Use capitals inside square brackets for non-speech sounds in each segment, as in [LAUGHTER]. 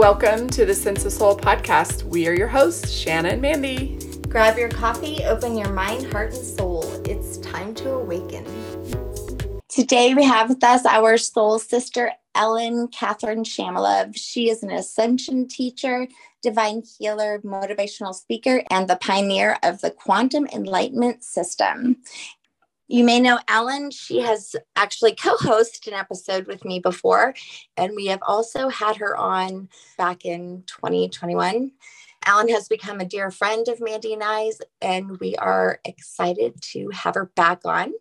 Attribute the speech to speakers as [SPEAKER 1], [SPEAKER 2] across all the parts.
[SPEAKER 1] Welcome to the Sense of Soul podcast. We are your hosts, Shanna and Mandy.
[SPEAKER 2] Grab your coffee, open your mind, heart, and soul. It's time to awaken. Today we have with us our soul sister, Ellen Catherine Shamalov. She is an ascension teacher, divine healer, motivational speaker, and the pioneer of the quantum enlightenment system. You may know Ellen. She has actually co hosted an episode with me before, and we have also had her on back in 2021. Ellen has become a dear friend of Mandy and I's, and we are excited to have her back on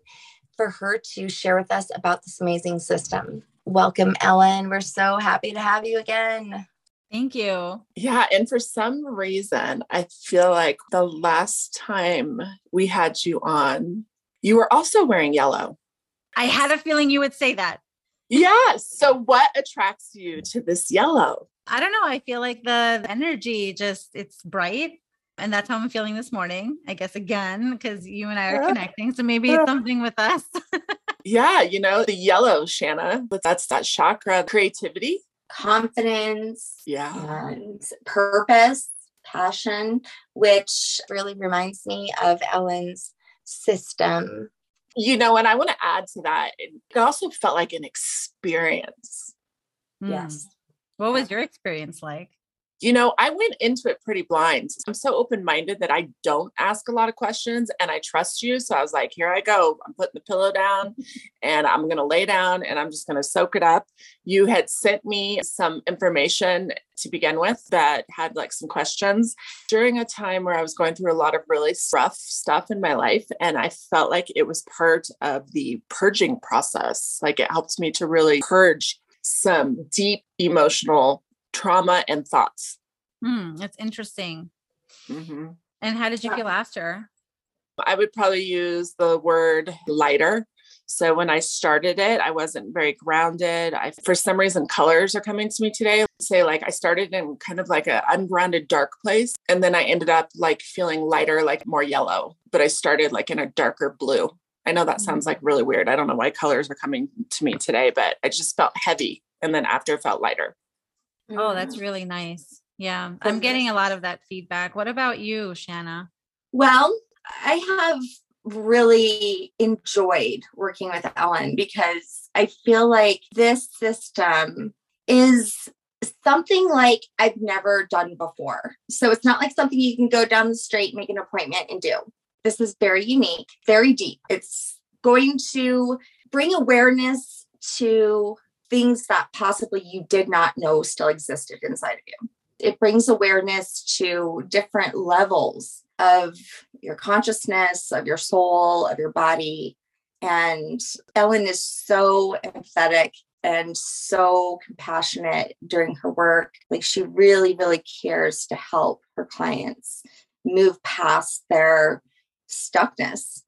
[SPEAKER 2] for her to share with us about this amazing system. Welcome, Ellen. We're so happy to have you again.
[SPEAKER 3] Thank you.
[SPEAKER 1] Yeah. And for some reason, I feel like the last time we had you on, you were also wearing yellow.
[SPEAKER 3] I had a feeling you would say that.
[SPEAKER 1] Yes. So, what attracts you to this yellow?
[SPEAKER 3] I don't know. I feel like the energy just, it's bright. And that's how I'm feeling this morning, I guess, again, because you and I are connecting. So maybe it's something with us. [LAUGHS]
[SPEAKER 1] yeah. You know, the yellow, Shanna, but that's that chakra creativity,
[SPEAKER 2] confidence,
[SPEAKER 1] yeah,
[SPEAKER 2] and purpose, passion, which really reminds me of Ellen's system.
[SPEAKER 1] You know, and I want to add to that, it also felt like an experience.
[SPEAKER 2] Mm. Yes.
[SPEAKER 3] What was your experience like?
[SPEAKER 1] You know, I went into it pretty blind. I'm so open minded that I don't ask a lot of questions and I trust you. So I was like, here I go. I'm putting the pillow down and I'm going to lay down and I'm just going to soak it up. You had sent me some information to begin with that had like some questions during a time where I was going through a lot of really rough stuff in my life. And I felt like it was part of the purging process. Like it helped me to really purge some deep emotional trauma and thoughts.
[SPEAKER 3] Hmm, that's interesting. Mm-hmm. And how did you feel after?
[SPEAKER 1] I would probably use the word lighter. So when I started it, I wasn't very grounded. I, for some reason, colors are coming to me today. Say like I started in kind of like a ungrounded dark place, and then I ended up like feeling lighter, like more yellow. But I started like in a darker blue. I know that mm-hmm. sounds like really weird. I don't know why colors are coming to me today, but I just felt heavy, and then after felt lighter.
[SPEAKER 3] Oh, that's mm. really nice. Yeah, I'm getting a lot of that feedback. What about you, Shanna?
[SPEAKER 2] Well, I have really enjoyed working with Ellen because I feel like this system is something like I've never done before. So it's not like something you can go down the street, make an appointment, and do. This is very unique, very deep. It's going to bring awareness to things that possibly you did not know still existed inside of you. It brings awareness to different levels of your consciousness, of your soul, of your body. And Ellen is so empathetic and so compassionate during her work. Like she really, really cares to help her clients move past their stuckness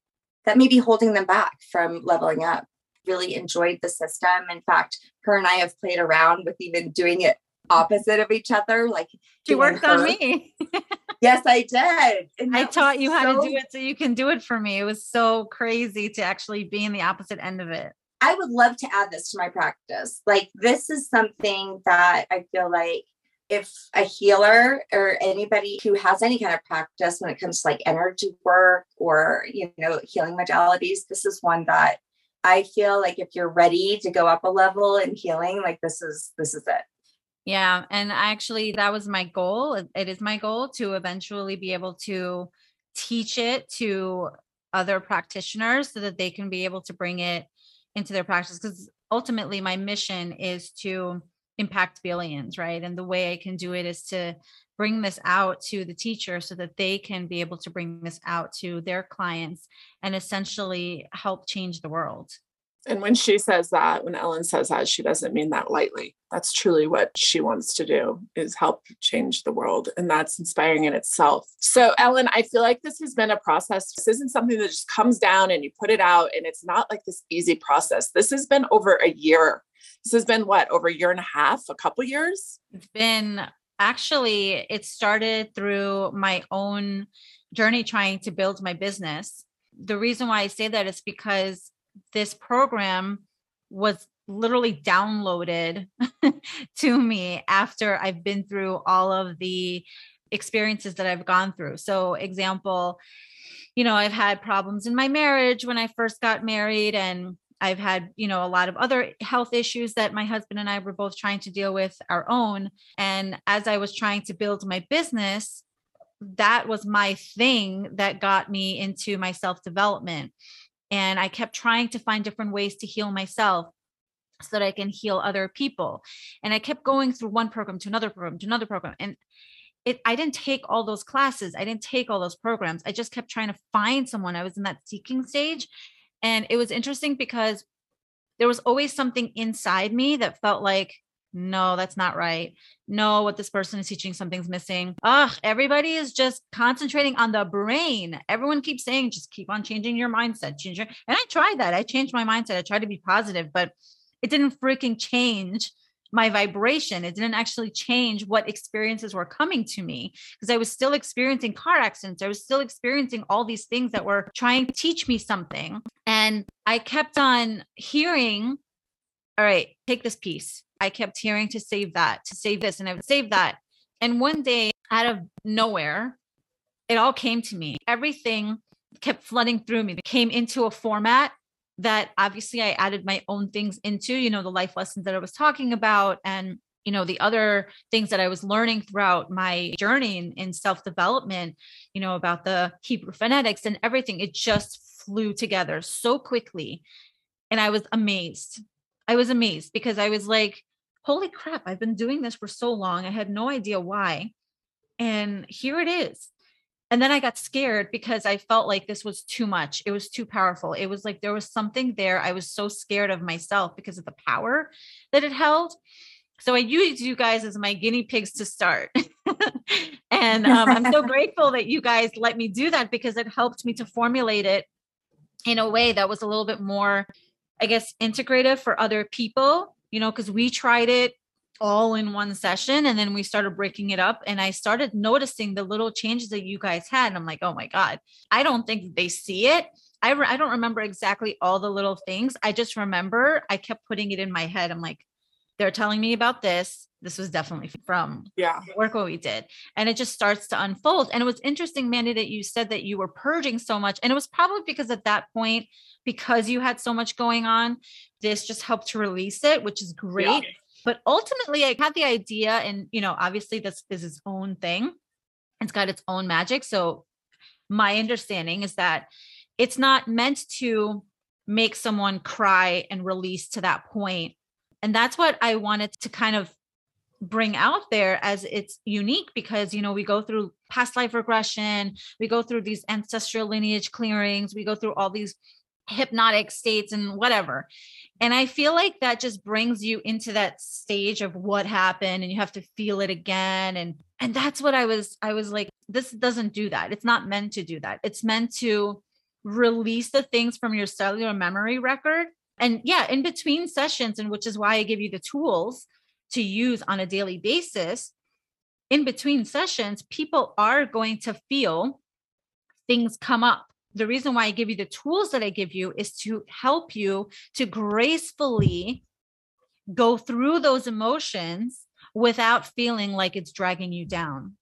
[SPEAKER 2] that may be holding them back from leveling up really enjoyed the system. In fact, her and I have played around with even doing it opposite of each other. Like
[SPEAKER 3] she worked her. on me. [LAUGHS]
[SPEAKER 2] yes, I did.
[SPEAKER 3] I taught you so... how to do it so you can do it for me. It was so crazy to actually be in the opposite end of it.
[SPEAKER 2] I would love to add this to my practice. Like this is something that I feel like if a healer or anybody who has any kind of practice when it comes to like energy work or you know healing modalities, this is one that I feel like if you're ready to go up a level in healing, like this is this is it.
[SPEAKER 3] Yeah, and actually that was my goal. It is my goal to eventually be able to teach it to other practitioners so that they can be able to bring it into their practice because ultimately my mission is to impact billions, right? And the way I can do it is to bring this out to the teacher so that they can be able to bring this out to their clients and essentially help change the world.
[SPEAKER 1] And when she says that, when Ellen says that, she doesn't mean that lightly. That's truly what she wants to do is help change the world. And that's inspiring in itself. So, Ellen, I feel like this has been a process. This isn't something that just comes down and you put it out and it's not like this easy process. This has been over a year. This has been what, over a year and a half, a couple years?
[SPEAKER 3] It's been actually it started through my own journey trying to build my business the reason why i say that is because this program was literally downloaded [LAUGHS] to me after I've been through all of the experiences that I've gone through. So, example, you know, I've had problems in my marriage when I first got married and I've had, you know, a lot of other health issues that my husband and I were both trying to deal with our own. And as I was trying to build my business, that was my thing that got me into my self development. And I kept trying to find different ways to heal myself so that I can heal other people. And I kept going through one program to another program to another program. And it I didn't take all those classes. I didn't take all those programs. I just kept trying to find someone. I was in that seeking stage. And it was interesting because there was always something inside me that felt like, no, that's not right. No, what this person is teaching, something's missing. Ugh, everybody is just concentrating on the brain. Everyone keeps saying, just keep on changing your mindset. Change your, and I tried that. I changed my mindset. I tried to be positive, but it didn't freaking change my vibration. It didn't actually change what experiences were coming to me because I was still experiencing car accidents. I was still experiencing all these things that were trying to teach me something. And I kept on hearing, all right, take this piece. I kept hearing to save that, to save this, and I would save that. And one day, out of nowhere, it all came to me. Everything kept flooding through me. It came into a format that obviously I added my own things into, you know, the life lessons that I was talking about and you know the other things that i was learning throughout my journey in, in self-development you know about the hebrew phonetics and everything. It just flew together so quickly. And i was amazed. I was amazed because i was like holy crap i've been doing this for so long. I had no idea why. And here it is and then I got scared because I felt like this was too much. It was too powerful. It was like there was something there. I was so scared of myself because of the power that it held. So I used you guys as my guinea pigs to start. [LAUGHS] and um, I'm so [LAUGHS] grateful that you guys let me do that because it helped me to formulate it in a way that was a little bit more, I guess, integrative for other people, you know, because we tried it all in one session and then we started breaking it up and i started noticing the little changes that you guys had and i'm like oh my god. I don't think they see it. I, re- I don't remember exactly all the little things. I just remember i kept putting it in my head. I'm like they're telling me about this. This was definitely from
[SPEAKER 1] yeah.
[SPEAKER 3] the work what we did. And it just starts to unfold. And it was interesting mandy that you said that you were purging so much and it was probably because at that point because you had so much going on this just helped to release it which is great. yeah but ultimately, I had the idea, and you know, obviously, this is its own thing. It's got its own magic. So, my understanding is that it's not meant to make someone cry and release to that point. And that's what I wanted to kind of bring out there as it's unique because you know we go through past life regression we go through these ancestral lineage clearings we go through all these hypnotic states and whatever and I feel like that just brings you into that stage of what happened and you have to feel it again. And and that's what I was, I was like, this doesn't do that. It's not meant to do that. It's meant to release the things from your cellular memory record. And yeah, in between sessions, and which is why I give you the tools to use on a daily basis. In between sessions, people are going to feel things come up the reason why I give you the tools that I give you is to help you to gracefully go through those emotions without feeling like it's dragging you down.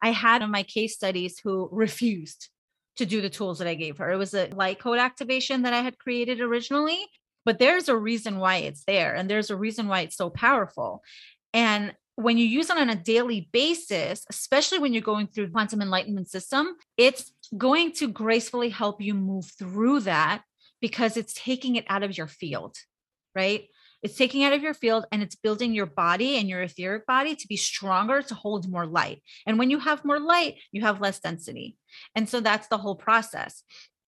[SPEAKER 3] I had in my case studies who refused to do the tools that I gave her. It was a light code activation that I had created originally, but there's a reason why it's there and there's a reason why it's so powerful. And when you use it on a daily basis, especially when you're going through quantum enlightenment system, it's going to gracefully help you move through that because it's taking it out of your field, right? It's taking out of your field and it's building your body and your etheric body to be stronger to hold more light. And when you have more light, you have less density. And so that's the whole process.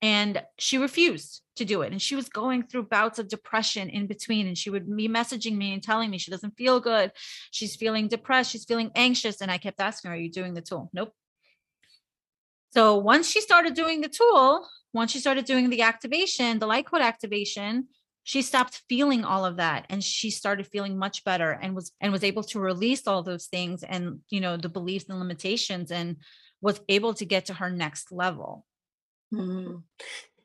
[SPEAKER 3] And she refused to do it. And she was going through bouts of depression in between. And she would be messaging me and telling me she doesn't feel good. She's feeling depressed. She's feeling anxious. And i kept asking are you doing the tool? Nope so once she started doing the tool once she started doing the activation the light code activation she stopped feeling all of that and she started feeling much better and was and was able to release all those things and you know the beliefs and limitations and was able to get to her next level
[SPEAKER 1] Mm-hmm.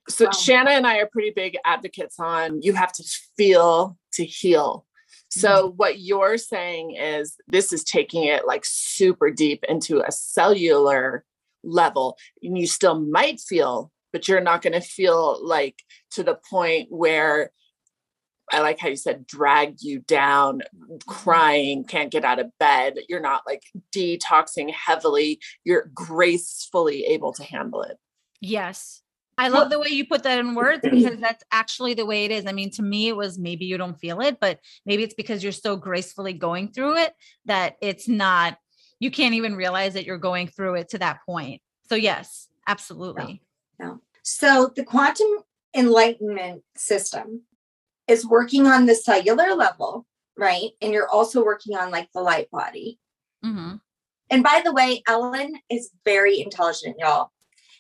[SPEAKER 1] So
[SPEAKER 2] Wow.
[SPEAKER 1] Shanna and I are pretty big advocates on you have to feel to heal. So what you're saying is this is taking it like super deep into a cellular level. And you still might feel, but you're not going to feel like to the point where I like how you said drag you down, crying, can't get out of bed. You're not like detoxing heavily. You're gracefully able to handle it.
[SPEAKER 3] Yes. I love the way you put that in words [CLEARS THROAT] because that's actually the way it is. I mean, to me, it was maybe you don't feel it, but maybe it's because you're so gracefully going through it that it's not, you can't even realize that you're going through it to that point. So, yes, absolutely.
[SPEAKER 2] So the quantum enlightenment system is working on the cellular level, right? And you're also working on like the light body.
[SPEAKER 3] Mhm.
[SPEAKER 2] And by the way, Ellen is very intelligent, y'all.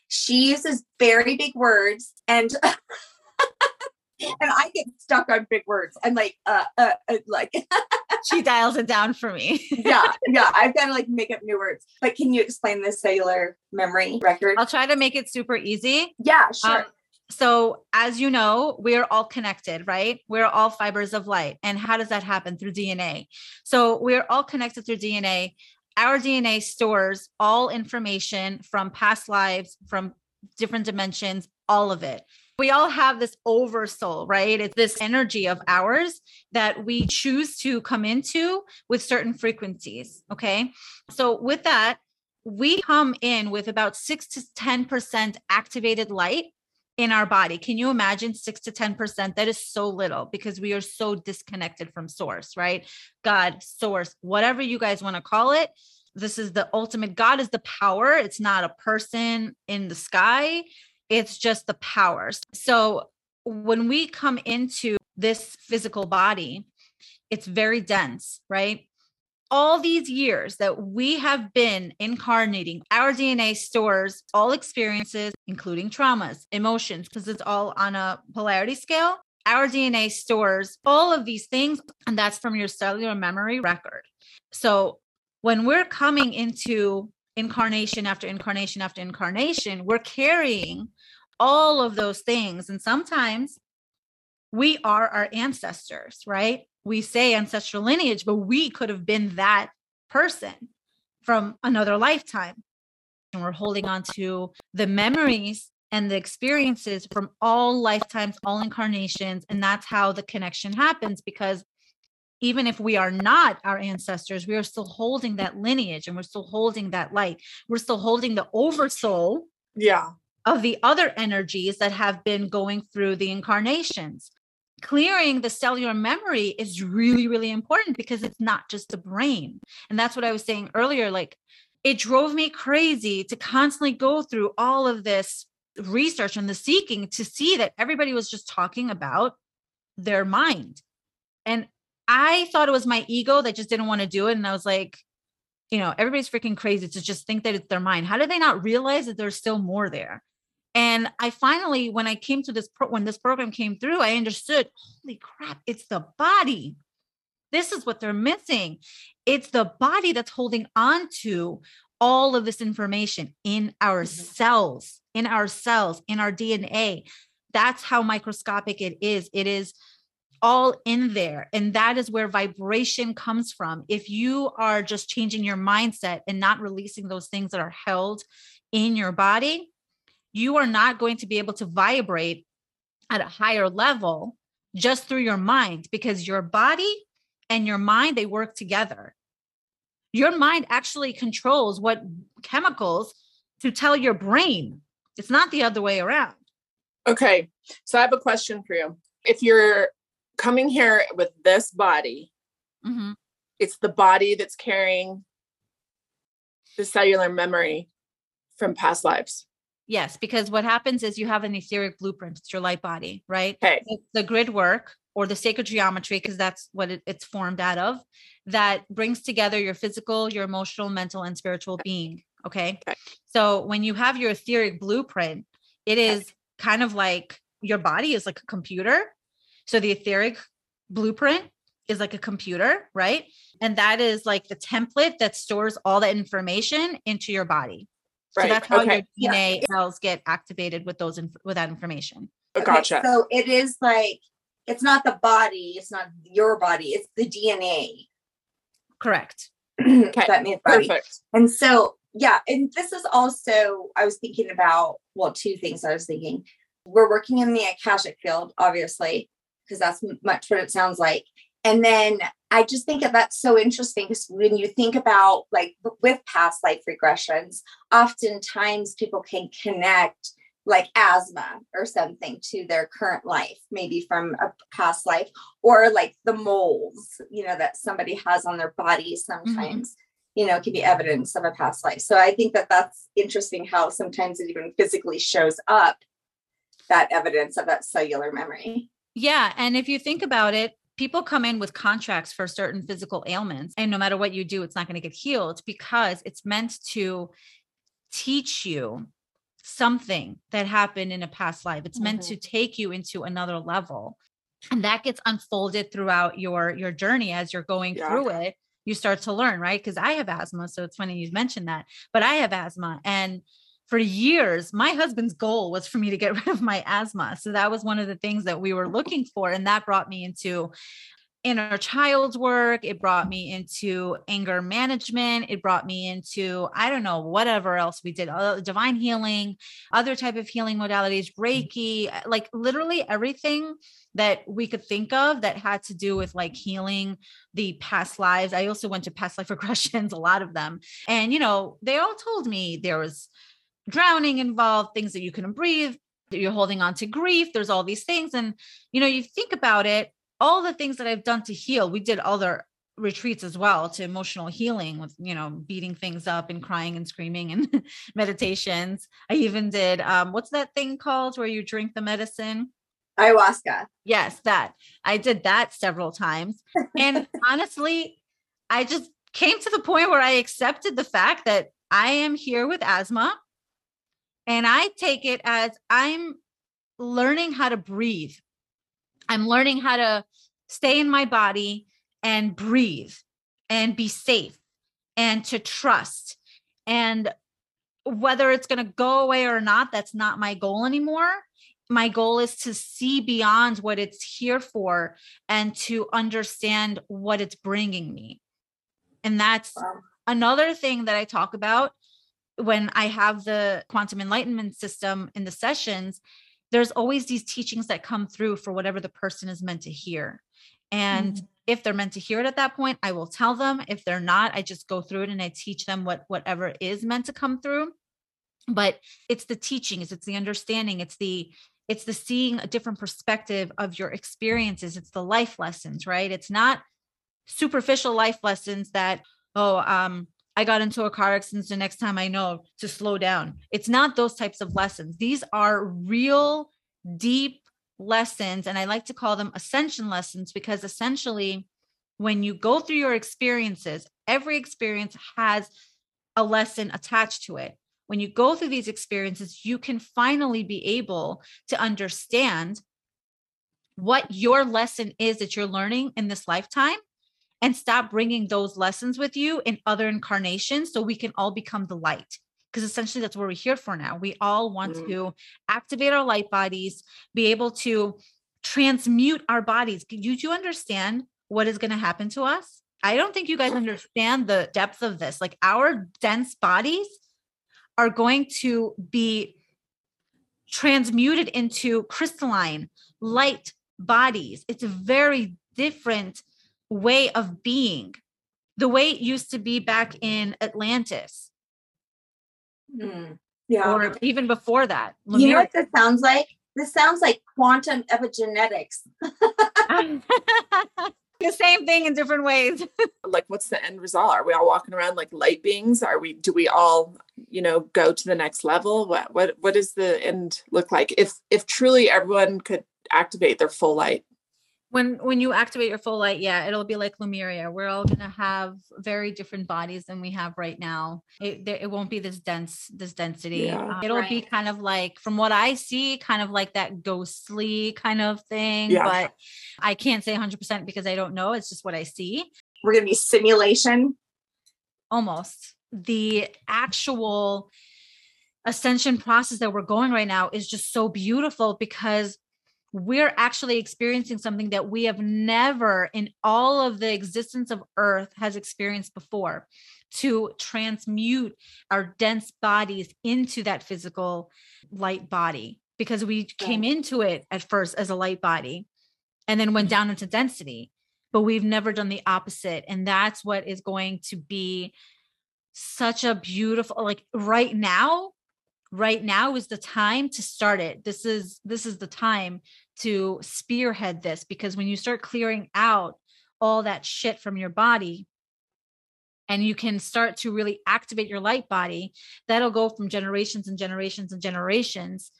[SPEAKER 2] She uses very big words and [LAUGHS] and I get stuck on big words. I'm like, uh, uh, uh like, [LAUGHS]
[SPEAKER 3] She dials it down for me. [LAUGHS]
[SPEAKER 2] yeah, yeah. I've got to like make up new words. But can you explain the cellular memory record?
[SPEAKER 3] I'll try to make it super easy.
[SPEAKER 2] yeah, sure.
[SPEAKER 3] Um, so, as you know, we're all connected, right? We're all fibers of light. And how does that happen? Through DNA. So, we're all connected through DNA. Our DNA stores all information from past lives, from different dimensions, all of it. We all have this oversoul, right? It's this energy of ours that we choose to come into with certain frequencies. Okay. So, with that, we come in with about six to 10% activated light in our body. Can you imagine six to 10%? That is so little because we are so disconnected from source, right? God, source, whatever you guys want to call it. This is the ultimate. God is the power. It's not a person in the sky, it's just the powers. So when we come into this physical body, it's very dense, right? all these years that we have been incarnating, our DNA stores all experiences, including traumas, emotions, because it's all on a polarity scale. Our DNA stores all of these things, and that's from your cellular memory record. So when we're coming into incarnation after incarnation after incarnation, we're carrying all of those things. And sometimes we are our ancestors, right? We say ancestral lineage, but we could have been that person from another lifetime. And we're holding on to the memories and the experiences from all lifetimes, all incarnations. And that's how the connection happens because even if we are not our ancestors, we are still holding that lineage and we're still holding that light. We're still holding the oversoul
[SPEAKER 1] Yeah.
[SPEAKER 3] Of the other energies that have been going through the incarnations. Clearing the cellular memory is really, really important because it's not just the brain. And that's what I was saying earlier. Like, it drove me crazy to constantly go through all of this research and the seeking to see that everybody was just talking about their mind. And I thought it was my ego that just didn't want to do it. And I was like, you know, everybody's freaking crazy to just think that it's their mind. How do they not realize that there's still more there? And I finally, when I came to this, pro- when this program came through, I understood, holy crap, it's the body. This is what they're missing. It's the body that's holding on to all of this information in our
[SPEAKER 2] Mhm.
[SPEAKER 3] cells, in our cells, in our DNA. That's how microscopic it is. It is all in there. And that is where vibration comes from. If you are just changing your mindset and not releasing those things that are held in your body, you are not going to be able to vibrate at a higher level just through your mind because your body and your mind they work together. Your mind actually controls what chemicals to tell your brain. It's not the other way around.
[SPEAKER 1] Okay. So I have a question for you. If you're coming here with this body,
[SPEAKER 3] Mhm.
[SPEAKER 1] it's the body that's carrying the cellular memory from past lives.
[SPEAKER 3] Yes, because what happens is you have an etheric blueprint. It's your light body, right?
[SPEAKER 1] Okay.
[SPEAKER 3] It's the grid work or the sacred geometry, because that's what it, it's formed out of, that brings together your physical, your emotional, mental, and spiritual being. Okay.
[SPEAKER 1] Okay.
[SPEAKER 3] So when you have your etheric blueprint, it is kind of like your body is like a computer. So the etheric blueprint is like a computer, right? And that is like the template that stores all the information into your body. So that's how
[SPEAKER 1] okay.
[SPEAKER 3] your DNA cells get activated with those inf- with that information.
[SPEAKER 1] Oh,
[SPEAKER 2] Okay,
[SPEAKER 1] gotcha.
[SPEAKER 2] So it is like it's not the body, it's not your body, it's the DNA.
[SPEAKER 3] Correct. [CLEARS THROAT]
[SPEAKER 2] that makes body.
[SPEAKER 1] Perfect.
[SPEAKER 2] And so, yeah, and this is also, I was thinking about, well, two things I was thinking. We're working in the Akashic field, obviously, because that's m- much what it sounds like. And then I just think that that's so interesting because when you think about like with past life regressions, oftentimes people can connect like asthma or something to their current life, maybe from a past life, or like the moles, you know, that somebody has on their body mm-hmm. sometimes you know, can be evidence of a past life. So I think that that's interesting how sometimes it even physically shows up that evidence of that cellular memory.
[SPEAKER 3] Yeah. And if you think about it, people come in with contracts for certain physical ailments. And no matter what you do, it's not going to get healed because it's meant to teach you something that happened in a past life. It's meant
[SPEAKER 2] Mhm.
[SPEAKER 3] to take you into another level. And that gets unfolded throughout your your journey as you're going
[SPEAKER 1] Yeah.
[SPEAKER 3] through it. You start to learn, right? Because I have asthma. So it's funny you mentioned that. But I have asthma. And for years, my husband's goal was for me to get [LAUGHS] rid of my asthma. So that was one of the things that we were looking for. And that brought me into inner child work. It brought me into anger management. It brought me into, I don't know, whatever else we did, uh, divine healing, other type of healing modalities, Reiki, uh, like literally everything that we could think of that had to do with like healing the past lives. I also went to past life [LAUGHS] regressions, a lot of them. And, you know, they all told me there was drowning involved, things that you couldn't breathe, that you're holding on to grief. There's all these things. And, you know, you think about it, all the things that I've done to heal, we did other retreats as well to emotional healing with, you know, beating things up and crying and screaming and [LAUGHS] meditations. I even did, um, what's that thing called where you drink the medicine?
[SPEAKER 2] Ayahuasca.
[SPEAKER 3] Yes, that I did that several times. And [LAUGHS] honestly, I just came to the point where I accepted the fact that I am here with asthma. And I take it as I'm learning how to breathe. I'm learning how to stay in my body and breathe and be safe and to trust. And whether it's going to go away or not, that's not my goal anymore my goal is to see beyond what it's here for and to understand what it's bringing me. And that's
[SPEAKER 2] Wow.
[SPEAKER 3] another thing that I talk about when I have the quantum enlightenment system in the sessions. There's always these teachings that come through for whatever the person is meant to hear. And if they're meant to hear it at that point, I will tell them. If they're not, I just go through it and I teach them what whatever is meant to come through. But it's the teachings, it's the understanding, it's the it's the seeing a different perspective of your experiences it's the life lessons right it's not superficial life lessons that oh um i got into a car accident the next time i know to slow down. It's not those types of lessons. These are real deep lessons and i like to call them ascension lessons because essentially when you go through your experiences every experience has a lesson attached to it. When you go through these experiences, you can finally be able to understand what your lesson is that you're learning in this lifetime and stop bringing those lessons with you in other incarnations so we can all become the light. Because essentially, that's what we're here for now. We all want
[SPEAKER 1] Mm.
[SPEAKER 3] to activate our light bodies, be able to transmute our bodies. Do you, you understand what is going to happen to us? I don't think you guys understand the depth of this. Like, our dense bodies are going to be transmuted into crystalline light bodies. It's a very different way of being. The way it used to be back in Atlantis,
[SPEAKER 2] Mm. Yeah.
[SPEAKER 3] or even before that.
[SPEAKER 2] you know what this sounds like? This sounds like quantum epigenetics. [LAUGHS]
[SPEAKER 3] the same thing in different ways. [LAUGHS]
[SPEAKER 1] Like, what's the end result? Are we all walking around like light beings? Are we? Do we all, you know, go to the next level? What what what does the end look like? If if truly everyone could activate their full light.
[SPEAKER 3] When when you activate your full light yeah it'll be like lemuria we're all going to have very different bodies than we have right now. It, there, it won't be this dense this density.
[SPEAKER 1] Yeah.
[SPEAKER 3] Um, it'll be kind of like from what i see kind of like that ghostly kind of thing
[SPEAKER 1] Yeah.
[SPEAKER 3] but i can't say 100% because i don't know. It's just what i see.
[SPEAKER 2] We're going to be simulation.
[SPEAKER 3] almost. The actual ascension process that we're going right now is just so beautiful because we're actually experiencing something that we have never in all of the existence of earth has experienced before to transmute our dense bodies into that physical light body because we came into it at first as a light body and then went down into density but we've never done the opposite. And that's what is going to be such a beautiful like right now right now is the time to start it. This is this is the time to spearhead this because when you start clearing out all that shit from your body and you can start to really activate your light body that'll go from generations and generations and generations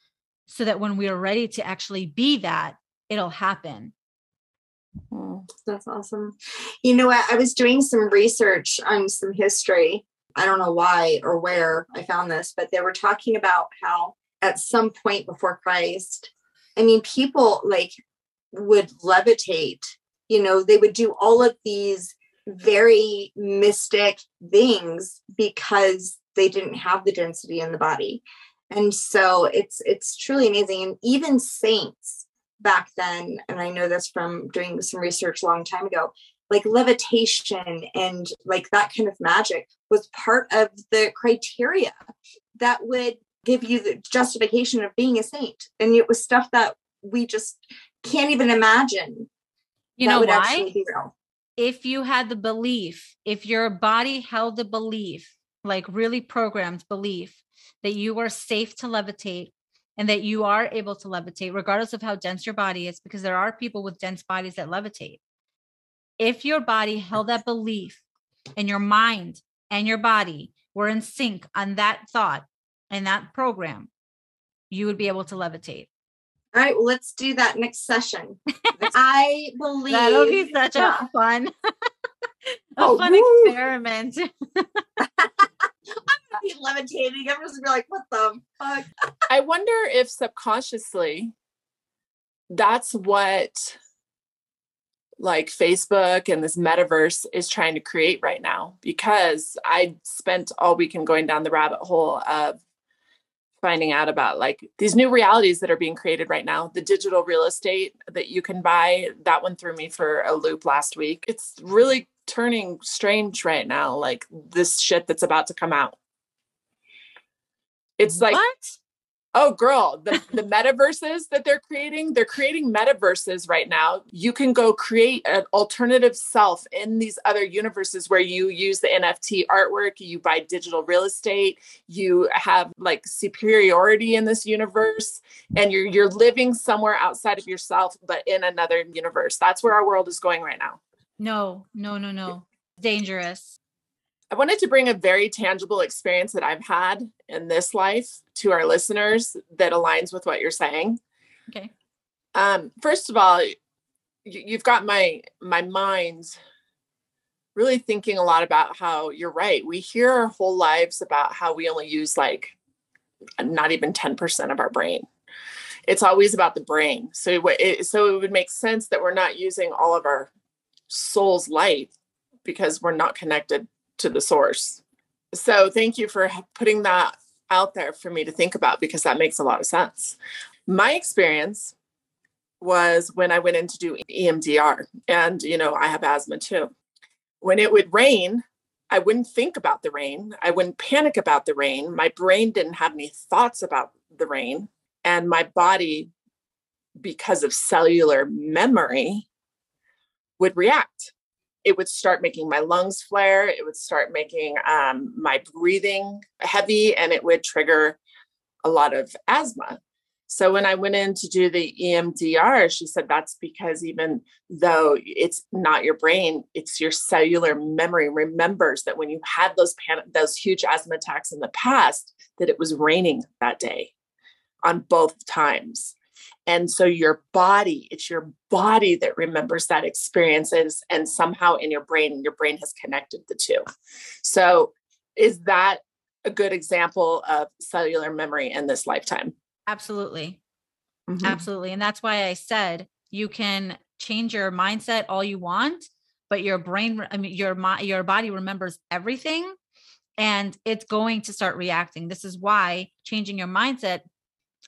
[SPEAKER 3] so that when we are ready to actually be that it'll happen.
[SPEAKER 2] Hmm, that's awesome. You know what? I was doing some research on some history. I don't know why or where i found this but they were talking about how at some point before christ I mean, people like would levitate, you know, they would do all of these very mystic things because they didn't have the density in the body. And so it's it's truly amazing. And even saints back then, and I know this from doing some research a long time ago, like levitation and like that kind of magic was part of the criteria that would give you the justification of being a saint. And it was stuff that we just can't even imagine.
[SPEAKER 3] You know why? If you had the belief, if your body held the belief, like really programmed belief, that you are safe to levitate and that you are able to levitate, regardless of how dense your body is, because there are people with dense bodies that levitate. If your body held that belief and your mind and your body were in sync on that thought, in that program, you would be able to levitate.
[SPEAKER 2] All right, well, let's do that next session. [LAUGHS] I believe
[SPEAKER 3] that'll be such yeah. a fun, [LAUGHS] a oh, fun woo. experiment. [LAUGHS]
[SPEAKER 2] I'm gonna be levitating. I'm gonna be like, what the fuck?
[SPEAKER 1] I wonder if subconsciously that's what like Facebook and this metaverse is trying to create right now because I spent all weekend going down the rabbit hole of finding out about like these new realities that are being created right now the digital real estate that you can buy that one threw me for a loop last week it's really turning strange right now like this shit that's about to come out it's like what? Oh, girl, the, the metaverses that they're creating, they're creating metaverses right now. You can go create an alternative self in these other universes where you use the NFT artwork, you buy digital real estate, you have like superiority in this universe, and you're you're living somewhere outside of yourself, but in another universe. That's where our world is going right now.
[SPEAKER 3] No, no, no, no. Dangerous.
[SPEAKER 1] I wanted to bring a very tangible experience that I've had in this life to our listeners that aligns with what you're saying.
[SPEAKER 3] Okay.
[SPEAKER 1] Um, first of all, you've got my my mind really thinking a lot about how you're right. We hear our whole lives about how we only use like not even 10% of our brain. It's always about the brain. So it, so it would make sense that we're not using all of our soul's light because we're not connected to the source. So thank you for putting that out there for me to think about because that makes a lot of sense. My experience was when I went in to do EMDR, and you know, I have asthma too. When it would rain, I wouldn't think about the rain. I wouldn't panic about the rain. My brain didn't have any thoughts about the rain. And my body, because of cellular memory, would react it would start making my lungs flare. It would start making um, my breathing heavy, and it would trigger a lot of asthma. So when I went in to do the EMDR, she said that's because even though it's not your brain, it's your cellular memory remembers that when you had those those huge asthma attacks in the past, that it was raining that day on both times. And so your body, it's your body that remembers that experiences and somehow in your brain, your brain has connected the two. So is that a good example of cellular memory in this lifetime?
[SPEAKER 3] Absolutely. Mm-hmm. Absolutely. And that's why I said you can change your mindset all you want, but your brain, I mean, your your body remembers everything and it's going to start reacting. This is why changing your mindset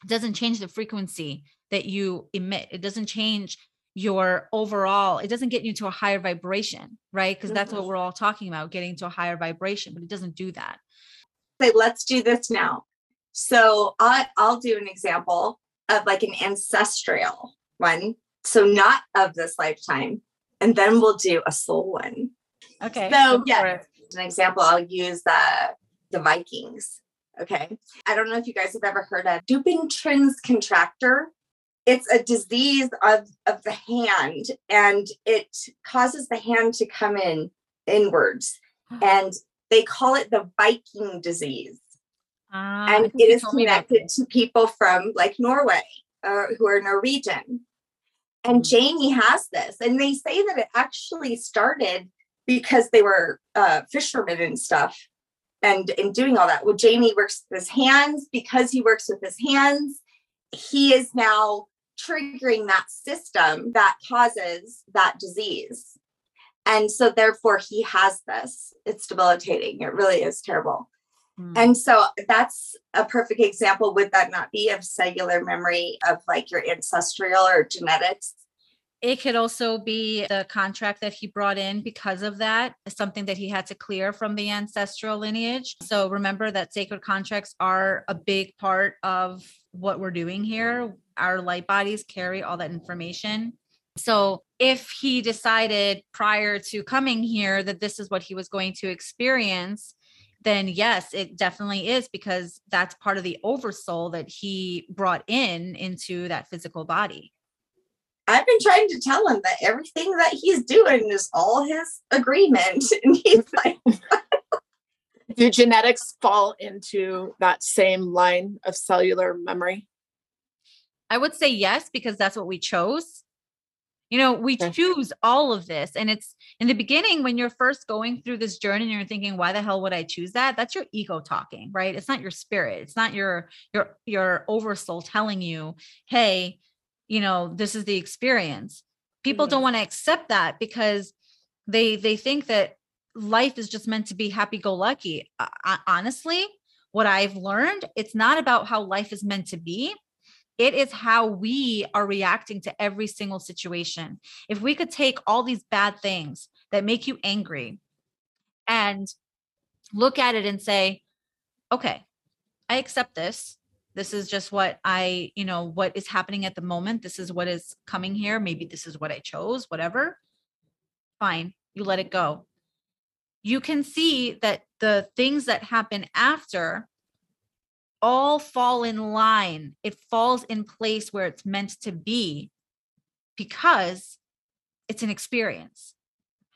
[SPEAKER 3] doesn't change the frequency that you emit. It doesn't change your overall, it doesn't get you to a higher vibration, right? Because that's what
[SPEAKER 2] Mhm.
[SPEAKER 3] we're all talking about, getting to a higher vibration, but it doesn't do that.
[SPEAKER 2] say let's do this now so I, i'll do an example of like an ancestral one so not of this lifetime and then we'll do a soul one
[SPEAKER 3] Okay.
[SPEAKER 2] So, yeah.
[SPEAKER 3] for it.
[SPEAKER 2] As an example i'll use the the vikings okay i don't know if you guys have ever heard of dupuytren's contracture it's a disease of of the hand and it causes the hand to come in inwards [GASPS] and they call it the viking disease
[SPEAKER 3] Ah,
[SPEAKER 2] and it is
[SPEAKER 3] told me about
[SPEAKER 2] connected to people from like Norway uh, who are Norwegian. And
[SPEAKER 3] Mm.
[SPEAKER 2] Jamie has this, and they say that it actually started because they were uh, fishermen and stuff, and in doing all that. Well, Jamie works with his hands because he works with his hands. He is now triggering that system that causes that disease. And so, therefore, he has this. It's debilitating. It really is terrible.
[SPEAKER 3] Mm.
[SPEAKER 2] And so that's a perfect example. Would that not be of cellular memory of like your ancestral or genetics?
[SPEAKER 3] it could also be the contract that he brought in because of that something that he had to clear from the ancestral lineage so remember that sacred contracts are a big part of what we're doing here our light bodies carry all that information so if he decided prior to coming here that this is what he was going to experience then yes it definitely is because that's part of the oversoul that he brought in into that physical body
[SPEAKER 2] I've been trying to tell him that everything that he's doing is all his agreement. [LAUGHS] And he's like,
[SPEAKER 1] Do genetics fall into that same line of cellular memory?
[SPEAKER 3] I would say yes, because that's what we chose. You know, we choose all of this. And it's in the beginning when you're first going through this journey and you're thinking, why the hell would I choose that? That's your ego talking, right? It's not your spirit. It's not your your your oversoul telling you, hey, you know, this is the experience. People don't
[SPEAKER 2] Mhm.
[SPEAKER 3] want to accept that because they they think that life is just meant to be happy go lucky. honestly, what I've learned, it's not about how life is meant to be it is how we are reacting to every single situation. If we could take all these bad things that make you angry and look at it and say, okay, I accept this. This is just what I, you know, what is happening at the moment. This is what is coming here. Maybe this is what I chose, whatever. Fine, you let it go. You can see that the things that happen after all fall in line. It falls in place where it's meant to be because it's an experience.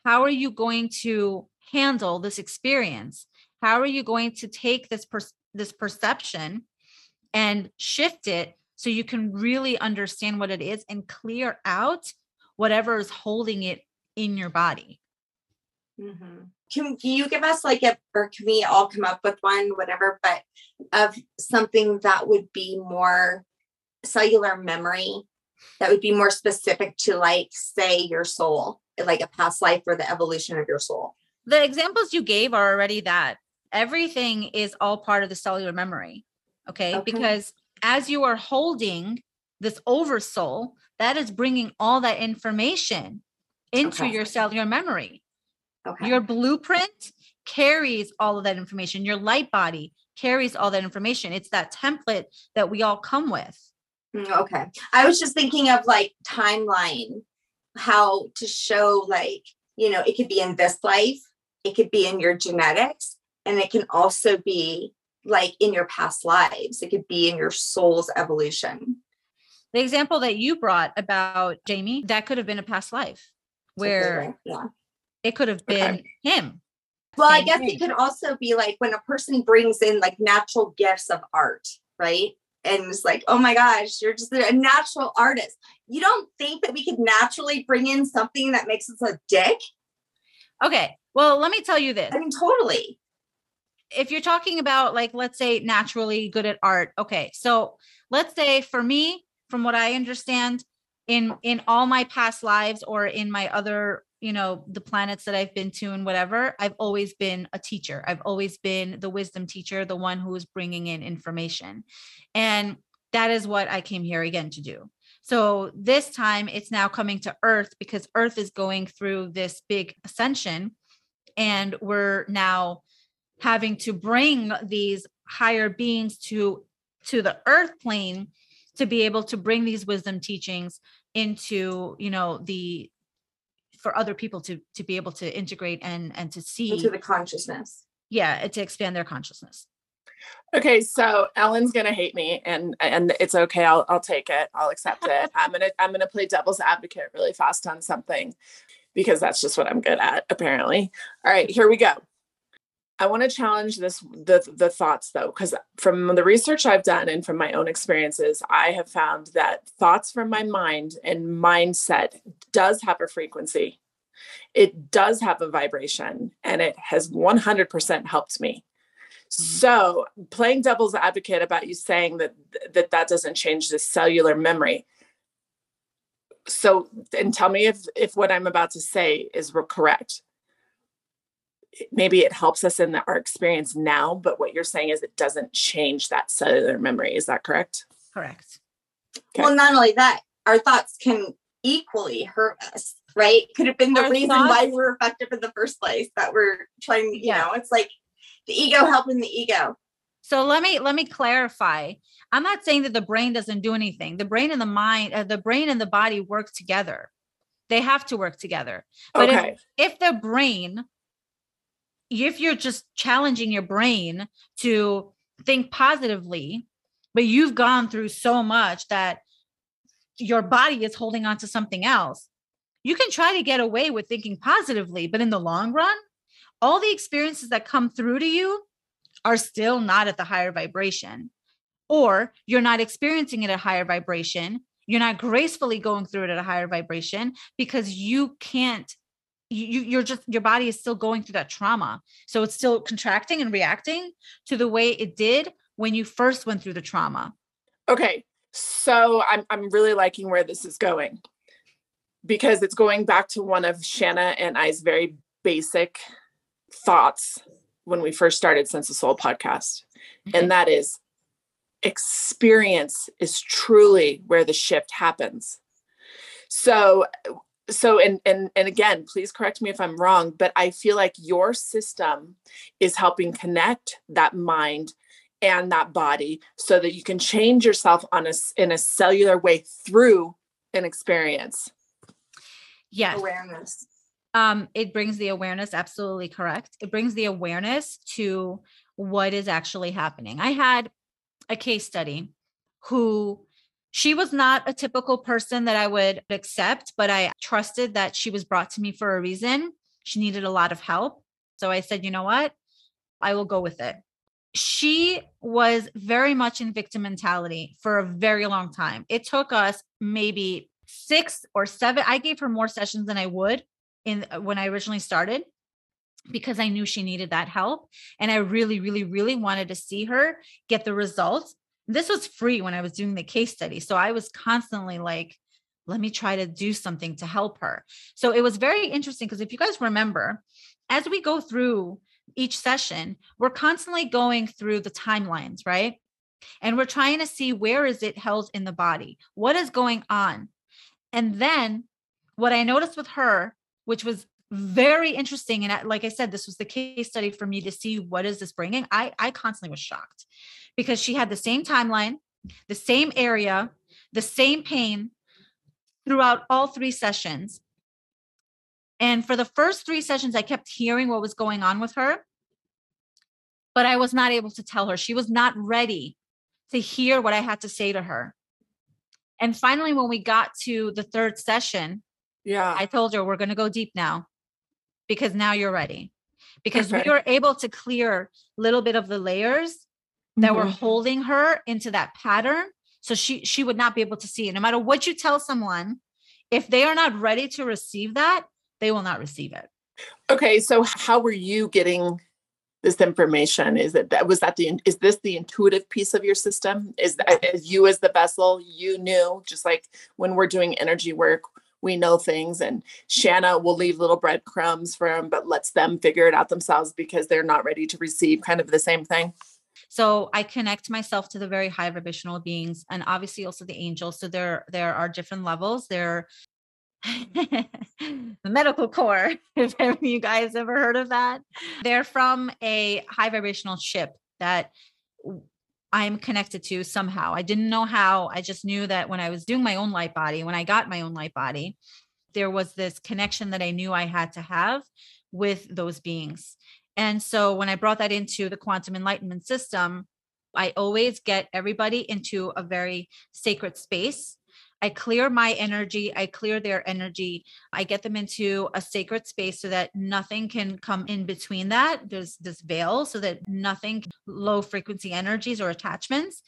[SPEAKER 3] How are you going to handle this experience? How are you going to take this per- this perception and shift it so you can really understand what it is and clear out whatever is holding it in your body?
[SPEAKER 2] Mhm. Can, can you give us like a, or can we all come up with one, whatever, but of something that would be more cellular memory, that would be more specific to like, say, your soul, like a past life or the evolution of your soul?
[SPEAKER 3] the examples you gave are already that everything is all part of the cellular memory okay,
[SPEAKER 2] Okay.
[SPEAKER 3] because as you are holding this oversoul that is bringing all that information into
[SPEAKER 2] Okay.
[SPEAKER 3] your cellular memory
[SPEAKER 2] Okay.
[SPEAKER 3] your blueprint carries all of that information your light body carries all that information it's that template that we all come with
[SPEAKER 2] Mm, Okay. I was just thinking of like timeline, how to show like, you know, it could be in this life, it could be in your genetics, and it can also be like in your past lives. It could be in your soul's evolution.
[SPEAKER 3] the example that you brought about jamie that could have been a past life where
[SPEAKER 2] yeah.
[SPEAKER 3] It could have been
[SPEAKER 2] Okay.
[SPEAKER 3] him
[SPEAKER 2] Well, I guess
[SPEAKER 3] thing.
[SPEAKER 2] it could also be like when a person brings in like natural gifts of art, right? And it's like, oh my gosh, you're just a natural artist. You don't think that we could naturally bring in something that makes us a dick?
[SPEAKER 3] okay well let me tell you this
[SPEAKER 2] I mean, totally.
[SPEAKER 3] if you're talking about like let's say naturally good at art okay so let's say for me from what i understand in in all my past lives or in my other you know the planets that i've been to and whatever i've always been a teacher. I've always been the wisdom teacher the one who is bringing in information. And that is what i came here again to do. So this time it's now coming to earth because earth is going through this big ascension. And we're now having to bring these higher beings to to the earth plane to be able to bring these wisdom teachings into you know the for other people to to be able to integrate and and to see
[SPEAKER 2] into the consciousness
[SPEAKER 3] yeah to expand their consciousness
[SPEAKER 1] Okay, so Ellen's gonna hate me, and and it's okay. I'll I'll take it. I'll accept it. [LAUGHS] I'm gonna I'm gonna play devil's advocate really fast on something, because that's just what I'm good at apparently. All right, here we go. I want to challenge this the the thoughts though, because from the research I've done and from my own experiences, I have found that thoughts from my mind and mindset does have a frequency. It does have a vibration, and it has 100% helped me. Mm-hmm. So, playing devil's advocate about you saying that that that doesn't change the cellular memory. So, and tell me if if what I'm about to say is correct maybe it helps us in the, our experience now, but what you're saying is it doesn't change that cellular memory. Is that correct?
[SPEAKER 3] Correct.
[SPEAKER 2] Okay. Well, not only that, our thoughts can equally hurt us, right? Could have been the our reason thoughts, why we were effective in the first place that we're trying, you yeah. know, it's like the ego helping the ego.
[SPEAKER 3] So let me let me clarify. I'm not saying that the brain doesn't do anything. The brain and the mind, uh, the brain and the body work together. They have to work together. But okay. if, if the brain if you're just challenging your brain to think positively, but you've gone through so much that your body is holding on to something else, you can try to get away with thinking positively, but in the long run, all the experiences that come through to you are still not at the higher vibration, or you're not experiencing it at higher vibration. You're not gracefully going through it at a higher vibration because you can't you you're just your body is still going through that trauma. So it's still contracting and reacting to the way it did when you first went through the trauma.
[SPEAKER 1] Okay so i'm i'm really liking where this is going because it's going back to one of shanna and i's very basic thoughts when we first started sense of soul podcast and mm-hmm. that is experience is truly where the shift happens. So so and and and again please correct me if i'm wrong but i feel like your system is helping connect that mind and that body so that you can change yourself on a in a cellular way through an experience.
[SPEAKER 3] Yes.
[SPEAKER 2] Awareness.
[SPEAKER 3] Um it brings the awareness absolutely correct. It brings the awareness to what is actually happening. I had a case study who she was not a typical person that I would accept, but I trusted that she was brought to me for a reason. She needed a lot of help. So I said, you know what? I will go with it. She was very much in victim mentality for a very long time. It took us maybe six or seven. I gave her more sessions than I would in when I originally started because I knew she needed that help. And I really, really, really wanted to see her get the results this was free when I was doing the case study. So I was constantly like, let me try to do something to help her. So it was very interesting because if you guys remember, as we go through each session, we're constantly going through the timelines, right? And we're trying to see where is it held in the body? What is going on? And then what I noticed with her, which was very interesting and like i said this was the case study for me to see what is this bringing i i constantly was shocked because she had the same timeline, the same area, the same pain throughout all three sessions. And for the first three sessions, I kept hearing what was going on with her, but I was not able to tell her. She was not ready to hear what I had to say to her. And finally, when we got to the third session,
[SPEAKER 1] yeah,
[SPEAKER 3] I told her we're going to go deep now because now you're ready. Because okay. we were able to clear a little bit of the layers that mm-hmm. were holding her into that pattern so she she would not be able to see it no matter what you tell someone if they are not ready to receive that they will not receive it
[SPEAKER 1] okay so how were you getting this information is it that was that the is this the intuitive piece of your system is that as you as the vessel you knew just like when we're doing energy work we know things and Shanna will leave little breadcrumbs for them, but lets them figure it out themselves because they're not ready to receive kind of the same thing.
[SPEAKER 3] So I connect myself to the very high vibrational beings and obviously also the angels. So there there are different levels. There [LAUGHS] the medical corps, [LAUGHS] if you guys ever heard of that. They're from a high vibrational ship that I'm connected to somehow. I didn't know how. I just knew that when I was doing my own light body, when I got my own light body, there was this connection that I knew I had to have with those beings. And so when I brought that into the quantum enlightenment system, I always get everybody into a very sacred space I clear my energy, I clear their energy, I get them into a sacred space so that nothing can come in between that. There's this veil so that nothing, low frequency energies or attachments.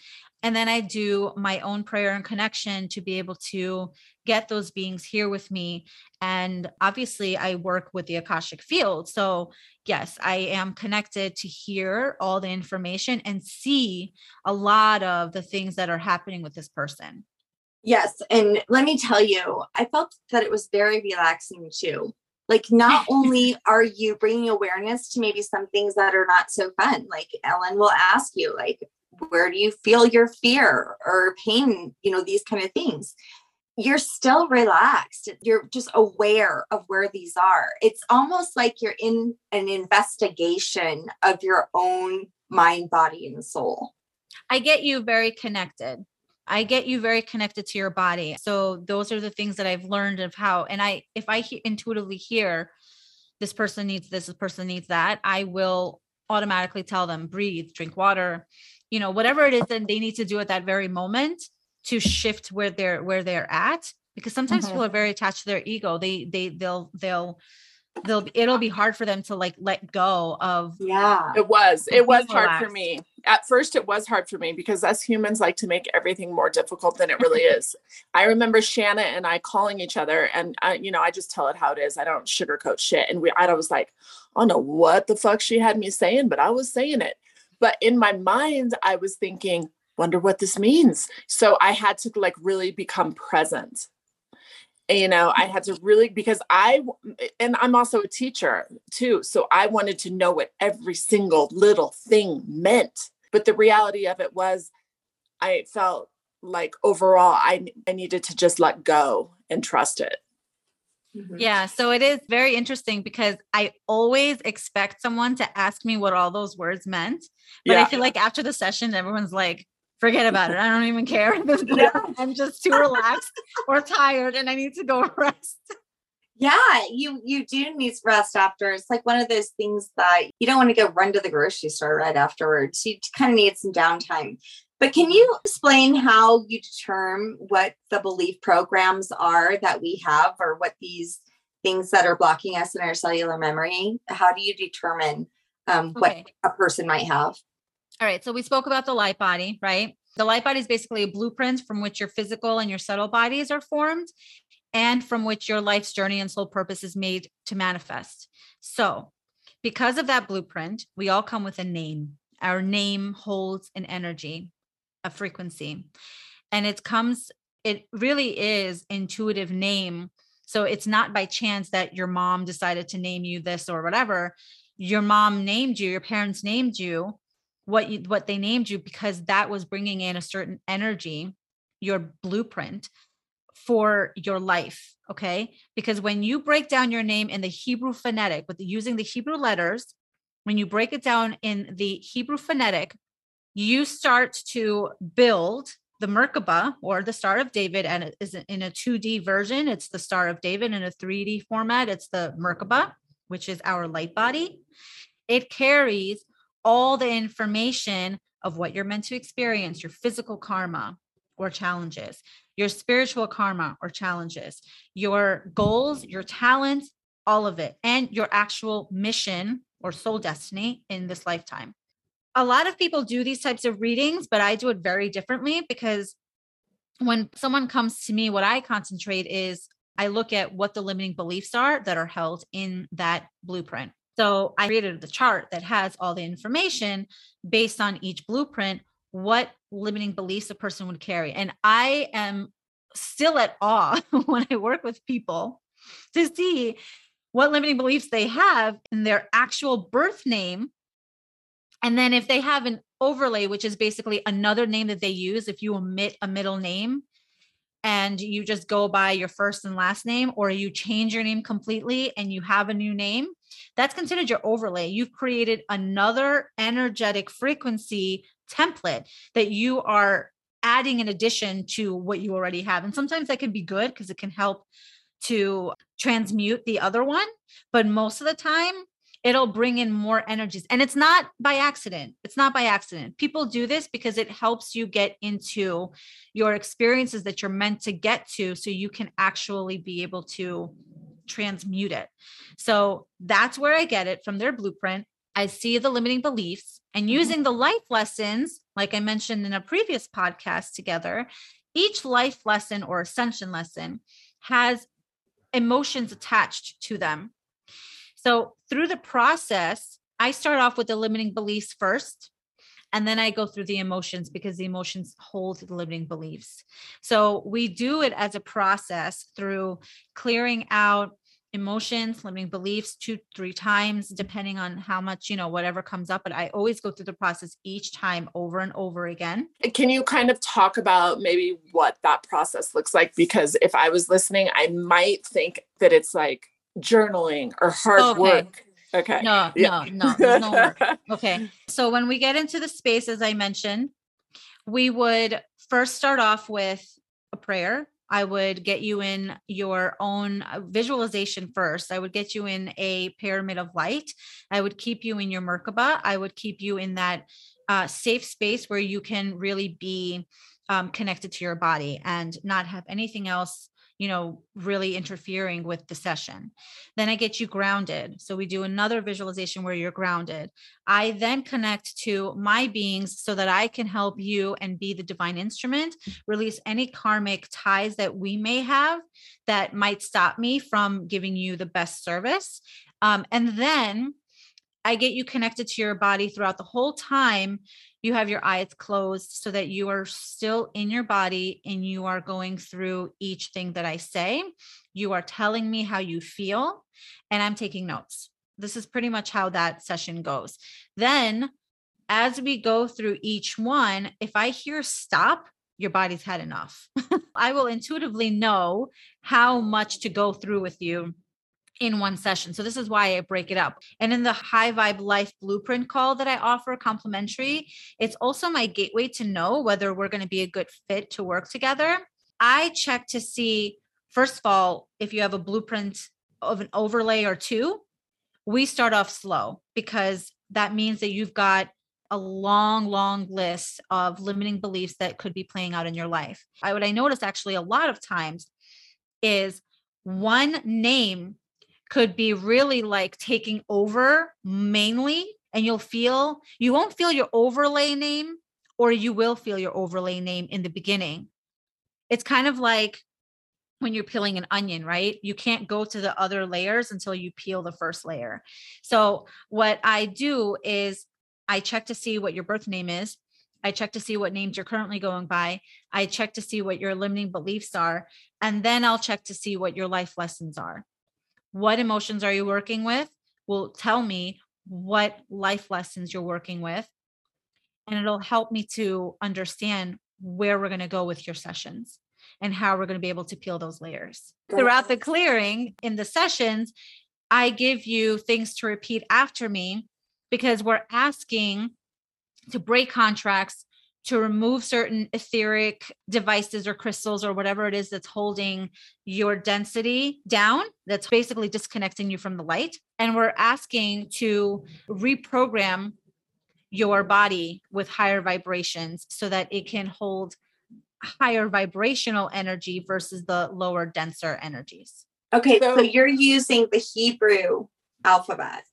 [SPEAKER 3] And then I do my own prayer and connection to be able to get those beings here with me. And obviously, I work with the Akashic field. So, yes, I am connected to hear all the information and see a lot of the things that are happening with this person.
[SPEAKER 2] Yes. And let me tell you, I felt that it was very relaxing too. Like, not only are you bringing awareness to maybe some things that are not so fun, like Ellen will ask you, like, where do you feel your fear or pain? You know, these kind of things. You're still relaxed. You're just aware of where these are. It's almost like you're in an investigation of your own mind, body, and soul.
[SPEAKER 3] I get you very connected I get you very connected to your body. So those are the things that I've learned of how, and I, if I he- intuitively hear this person needs this, this person needs that, I will automatically tell them breathe, drink water, you know, whatever it is that they need to do at that very moment to shift where they're where they're at. Because sometimes mm-hmm. people are very attached to their ego. They they they'll they'll they'll it'll be hard for them to like let go of
[SPEAKER 2] yeah
[SPEAKER 1] it was it was hard for me at first it was hard for me because us humans like to make everything more difficult than it really [LAUGHS] is. I remember shanna and i calling each other and I, you know i just tell it how it is. I don't sugarcoat shit. And we i was like i don't know what the fuck she had me saying but i was saying it. But in my mind i was thinking wonder what this means. So i had to like really become present. You know i had to really because i and i'm also a teacher too so i wanted to know what every single little thing meant but the reality of it was i felt like overall i i needed to just let go and trust it
[SPEAKER 3] mm-hmm. yeah so it is very interesting because i always expect someone to ask me what all those words meant but yeah. i feel like after the session everyone's like forget about it. I don't even care. [LAUGHS] [LAUGHS] I'm just too relaxed or tired and I need to go [LAUGHS] rest.
[SPEAKER 2] Yeah, you you do need rest after. It's like one of those things that you don't want to go run to the grocery store right afterwards. You kind of need some downtime. But can you explain how you determine what the belief programs are that we have or what these things that are blocking us in our cellular memory? How do you determine um, okay. what a person might have?
[SPEAKER 3] All right. So we spoke about the light body, right? The light body is basically a blueprint from which your physical and your subtle bodies are formed and from which your life's journey and soul purpose is made to manifest. So, because of that blueprint, we all come with a name. Our name holds an energy, a frequency. And it comes, it really is intuitive name. So it's not by chance that your mom decided to name you this or whatever. Your mom named you, your parents named you what you what they named you because that was bringing in a certain energy your blueprint for your life okay? Because when you break down your name in the hebrew phonetic with using the hebrew letters when you break it down in the hebrew phonetic you start to build the merkaba or the star of david and it is in a 2d version. It's the star of david in a 3d format. It's the merkaba which is our light body. It carries all the information of what you're meant to experience, your physical karma or challenges, your spiritual karma or challenges, your goals, your talents, all of it, and your actual mission or soul destiny in this lifetime. A lot of people do these types of readings, but I do it very differently because when someone comes to me, what I concentrate is I look at what the limiting beliefs are that are held in that blueprint. So I created the chart that has all the information based on each blueprint, what limiting beliefs a person would carry. And I am still at awe [LAUGHS] when I work with people to see what limiting beliefs they have in their actual birth name. And then if they have an overlay, which is basically another name that they use, if you omit a middle name and you just go by your first and last name, or you change your name completely and you have a new name, that's considered your overlay. You've created another energetic frequency template that you are adding in addition to what you already have. And sometimes that can be good because it can help to transmute the other one. But most of the time, it'll bring in more energies. And it's not by accident. It's not by accident. People do this because it helps you get into your experiences that you're meant to get to so you can actually be able to transmute it. So that's where I get it from their blueprint. I see the limiting beliefs and mm-hmm. using the life lessons, like I mentioned in a previous podcast together, each life lesson or ascension lesson has emotions attached to them. So through the process, I start off with the limiting beliefs first. And then I go through the emotions because the emotions hold the limiting beliefs. So we do it as a process through clearing out emotions, limiting beliefs two, three times, depending on how much, you know, whatever comes up. But I always go through the process each time over and over again.
[SPEAKER 1] Uh, can you kind of talk about maybe what that process looks like? Because if I was listening, I might think that it's like journaling or hard okay. work. Okay.
[SPEAKER 3] No, yeah. no, no, no work. [LAUGHS] Okay. So when we get into the space, as I mentioned, we would first start off with a prayer I would get you in your own uh, visualization first. I would get you in a pyramid of light. I would keep you in your Merkaba. I would keep you in that uh, safe space where you can really be um, connected to your body and not have anything else you know, really interfering with the session. Then I get you grounded. So we do another visualization where you're grounded. I then connect to my beings so that I can help you and be the divine instrument, release any karmic ties that we may have that might stop me from giving you the best service. Um, and then I get you connected to your body throughout the whole time you have your eyes closed so that you are still in your body and you are going through each thing that I say. You are telling me how you feel, and I'm taking notes. This is pretty much how that session goes. Then, as we go through each one, if I hear stop, your body's had enough. [LAUGHS] I will intuitively know how much to go through with you in one session. So this is why I break it up. And in the high vibe life blueprint call that I offer complimentary, it's also my gateway to know whether we're going to be a good fit to work together. I check to see first of all if you have a blueprint of an overlay or two. We start off slow because that means that you've got a long, long list of limiting beliefs that could be playing out in your life. I what I notice actually a lot of times is one name could be really like taking over mainly and you'll feel you won't feel your overlay name or you will feel your overlay name in the beginning it's kind of like when you're peeling an onion right you can't go to the other layers until you peel the first layer so what i do is i check to see what your birth name is I check to see what names you're currently going by. I check to see what your limiting beliefs are. And then I'll check to see what your life lessons are what emotions are you working with will tell me what life lessons you're working with and it'll help me to understand where we're going to go with your sessions and how we're going to be able to peel those layers. Throughout the clearing in the sessions i give you things to repeat after me because we're asking to break contracts to remove certain etheric devices or crystals or whatever it is that's holding your density down, that's basically disconnecting you from the light. And we're asking to reprogram your body with higher vibrations so that it can hold higher vibrational energy versus the lower, denser energies.
[SPEAKER 2] Okay, so, so you're using the Hebrew alphabet.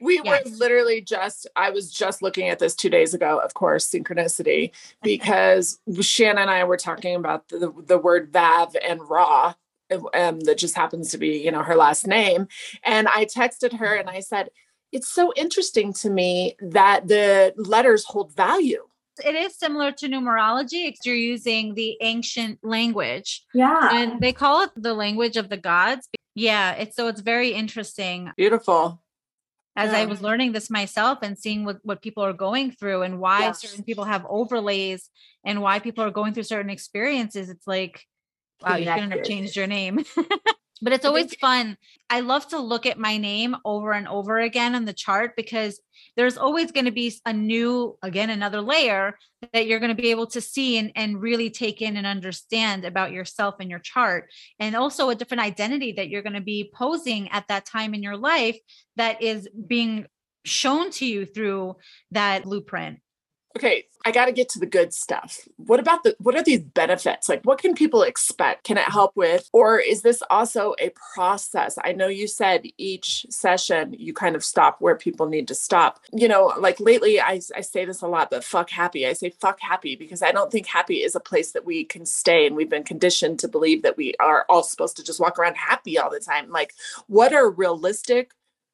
[SPEAKER 1] We yes. were literally just, I was just looking at this two days ago, of course, synchronicity, [LAUGHS] because Shannon and I were talking about the, the word Vav and Raw. um, that just happens to be, you know, her last name. And I texted her and I said, it's so interesting to me that the letters hold value
[SPEAKER 3] It is similar to numerology. You're using the ancient language.
[SPEAKER 2] Yeah.
[SPEAKER 3] And they call it the language of the gods. Yeah. It's so it's very interesting.
[SPEAKER 1] Beautiful.
[SPEAKER 3] As
[SPEAKER 1] Yeah.
[SPEAKER 3] I was um, learning this myself and seeing what, what people are going through and why
[SPEAKER 2] Yes.
[SPEAKER 3] certain people have overlays and why people are going through certain experiences, it's like, wow, you couldn't have changed your name. [LAUGHS] but it's always fun. I love to look at my name over and over again on the chart because there's always going to be a new, again, another layer that you're going to be able to see and, and really take in and understand about yourself and your chart. And also a different identity that you're going to be posing at that time in your life that is being shown to you through that blueprint.
[SPEAKER 1] Okay, I got to get to the good stuff. What about the what are these benefits? Like what can people expect? Can it help with or is this also a process? I know you said each session you kind of stop where people need to stop. You know, like lately I I say this a lot, but fuck happy. I say fuck happy because I don't think happy is a place that we can stay and we've been conditioned to believe that we are all supposed to just walk around happy all the time. Like what are realistic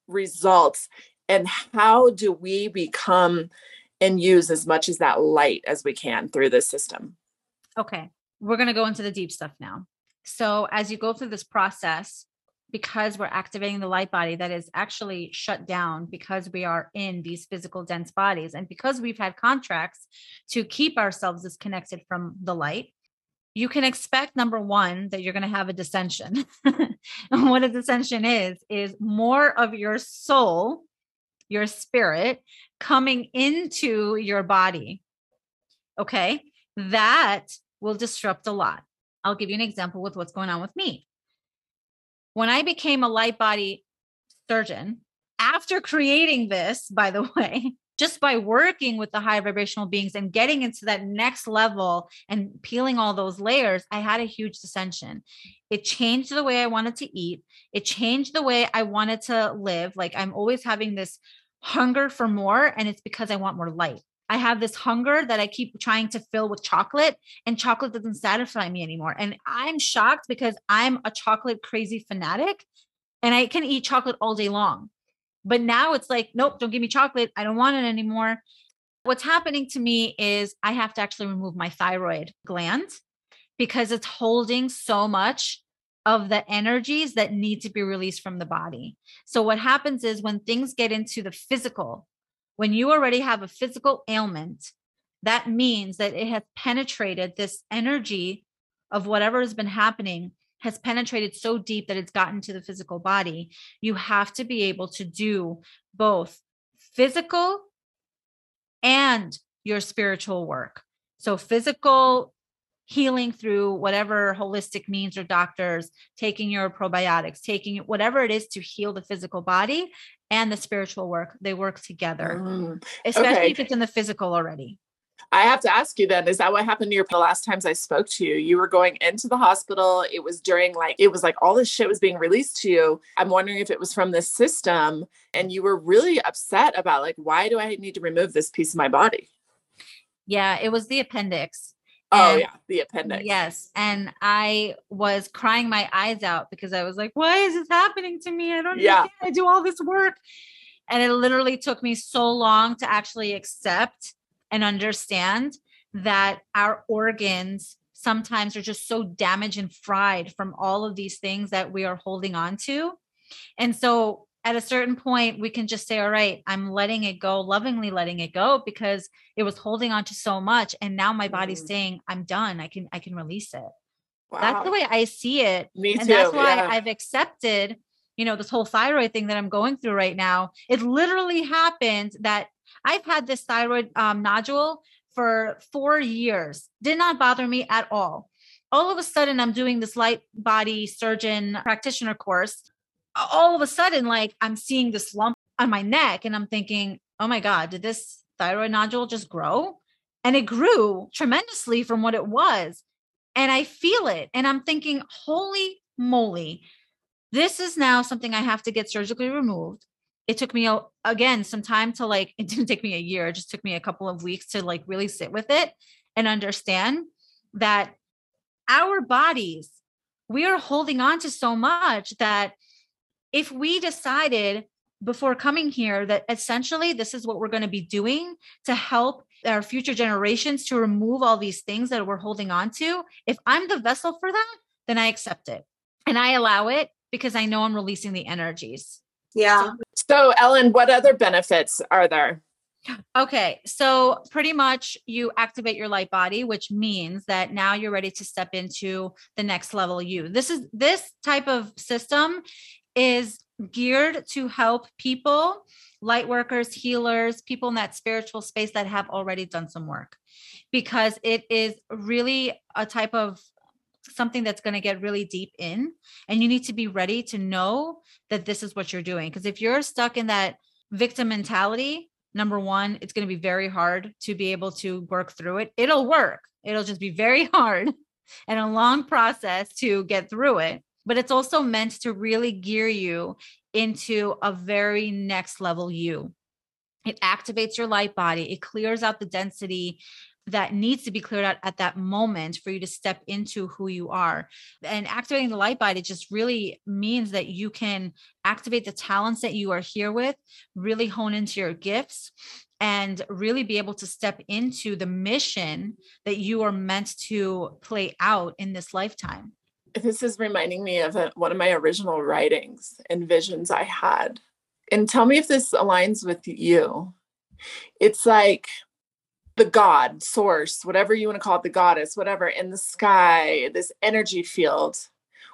[SPEAKER 1] results and how do we become and use as much as that light as we can through this system.
[SPEAKER 3] Okay, we're going to go into the deep stuff now. So, as you go through this process, because we're activating the light body that is actually shut down because we are in these physical dense bodies, and because we've had contracts to keep ourselves disconnected from the light, you can expect number one that you're going to have a descension. [LAUGHS] and what a descension is, is more of your soul, your spirit coming into your body. Okay. That will disrupt a lot. I'll give you an example with what's going on with me. When I became a light body surgeon, after creating this, by the [LAUGHS] way, just by working with the high vibrational beings and getting into that next level and peeling all those layers, I had a huge descension. It changed the way I wanted to eat. It changed the way I wanted to live. Like I'm always having this hunger for more, and it's because I want more light. I have this hunger that I keep trying to fill with chocolate, and chocolate doesn't satisfy me anymore. And I'm shocked because I'm a chocolate crazy fanatic and I can eat chocolate all day long. But now it's like, nope, don't give me chocolate. I don't want it anymore. What's happening to me is I have to actually remove my thyroid gland because it's holding so much of the energies that need to be released from the body. So, what happens is when things get into the physical, when you already have a physical ailment, that means that it has penetrated this energy of whatever has been happening has penetrated so deep that it's gotten to the physical body. You have to be able to do both physical and your spiritual work. So, physical healing through whatever holistic means or doctors, taking your probiotics, taking whatever it is to heal the physical body and the spiritual work, they work together,
[SPEAKER 1] Mm.
[SPEAKER 3] especially
[SPEAKER 1] Okay.
[SPEAKER 3] if it's in the physical already.
[SPEAKER 1] I have to ask you then, is that what happened to your the last times I spoke to you? You were going into the hospital. It was during like, it was like all this shit was being released to you. I'm wondering if it was from this system and you were really upset about like, why do I need to remove this piece of my body?
[SPEAKER 3] Yeah, it was the appendix.
[SPEAKER 1] Oh,
[SPEAKER 3] And-
[SPEAKER 1] yeah, the appendix.
[SPEAKER 3] Yes. And I was crying my eyes out because I was like, why is this happening to me? I don't
[SPEAKER 1] Yeah.
[SPEAKER 3] I do all this work. And it literally took me so long to actually accept and understand that our organs sometimes are just so damaged and fried from all of these things that we are holding on to. And so at a certain point, we can just say, all right, I'm letting it go, lovingly letting it go because it was holding on to so much. And now my body's
[SPEAKER 1] Mhm.
[SPEAKER 3] saying, I'm done. I can, I can release it.
[SPEAKER 1] Wow.
[SPEAKER 3] That's the way I see it.
[SPEAKER 1] Me
[SPEAKER 3] and
[SPEAKER 1] too.
[SPEAKER 3] that's why
[SPEAKER 1] yeah.
[SPEAKER 3] I've accepted, you know, this whole thyroid thing that I'm going through right now. It literally happened that I've had this thyroid um, nodule for four years, did not bother me at all. All of a sudden, I'm doing this light body surgeon practitioner course. All of a sudden, like I'm seeing this lump on my neck, and I'm thinking, oh my God, did this thyroid nodule just grow? And it grew tremendously from what it was and I feel it. And I'm thinking, holy moly, this is now something I have to get surgically removed. It took me again some time to like, [LAUGHS] it didn't take me a year, it just took me a couple of weeks to like really sit with it and understand that our bodies, we are holding on to so much that if we decided before coming here that essentially this is what we're going to be doing to help our future generations to remove all these things that we're holding on to. If I'm the vessel for that, then I accept it and I allow it because I know I'm releasing the energies.
[SPEAKER 2] Yeah.
[SPEAKER 1] So, Ellen, what other benefits are there?
[SPEAKER 3] Okay, so pretty much you activate your light body, which means that now you're ready to step into the next level you. This is this type of system is geared to help people, light workers, healers, people in that spiritual space that have already done some work because it is really a type of something that's going to get really deep in and you need to be ready to know that this is what you're doing because if you're stuck in that victim mentality number one, it's going to be very hard to be able to work through it. It'll work, it'll just be very [LAUGHS] hard and a long process to get through it. But it's also meant to really gear you into a very next level you. It activates your light body, it clears out the density that needs to be cleared out at that moment for you to step into who you are. And activating the light body just really means that you can activate the talents that you are here with, really hone into your gifts, and really be able to step into the mission that you are meant to play out in this lifetime.
[SPEAKER 1] This is reminding me of a, one of my original writings and visions I had. And tell me if this aligns with you. It's like the god source whatever you want to call it the goddess whatever in the sky this energy field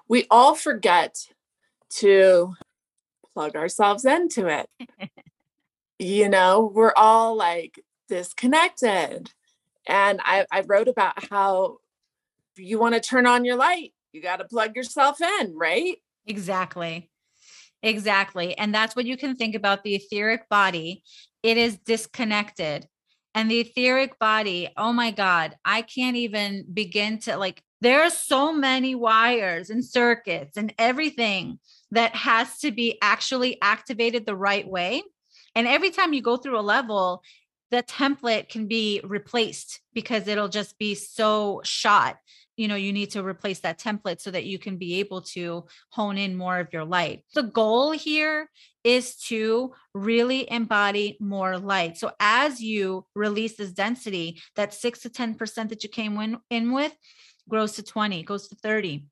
[SPEAKER 1] we all forget to plug ourselves into it [LAUGHS] you know we're all like disconnected and i, I wrote about how you want to turn on your light you got to plug yourself in right?
[SPEAKER 3] Exactly. Exactly and that's what you can think about the etheric body. It is disconnected and the etheric body oh my god i can't even begin to like there are so many wires and circuits and everything that has to be actually activated the right way and every time you go through a level the template can be replaced because it'll just be so shot you know you need to replace that template so that you can be able to hone in more of your light. The goal here is to really embody more light. So as you release this density that 6 to 10% that you came in, in with grows to 20 goes to 30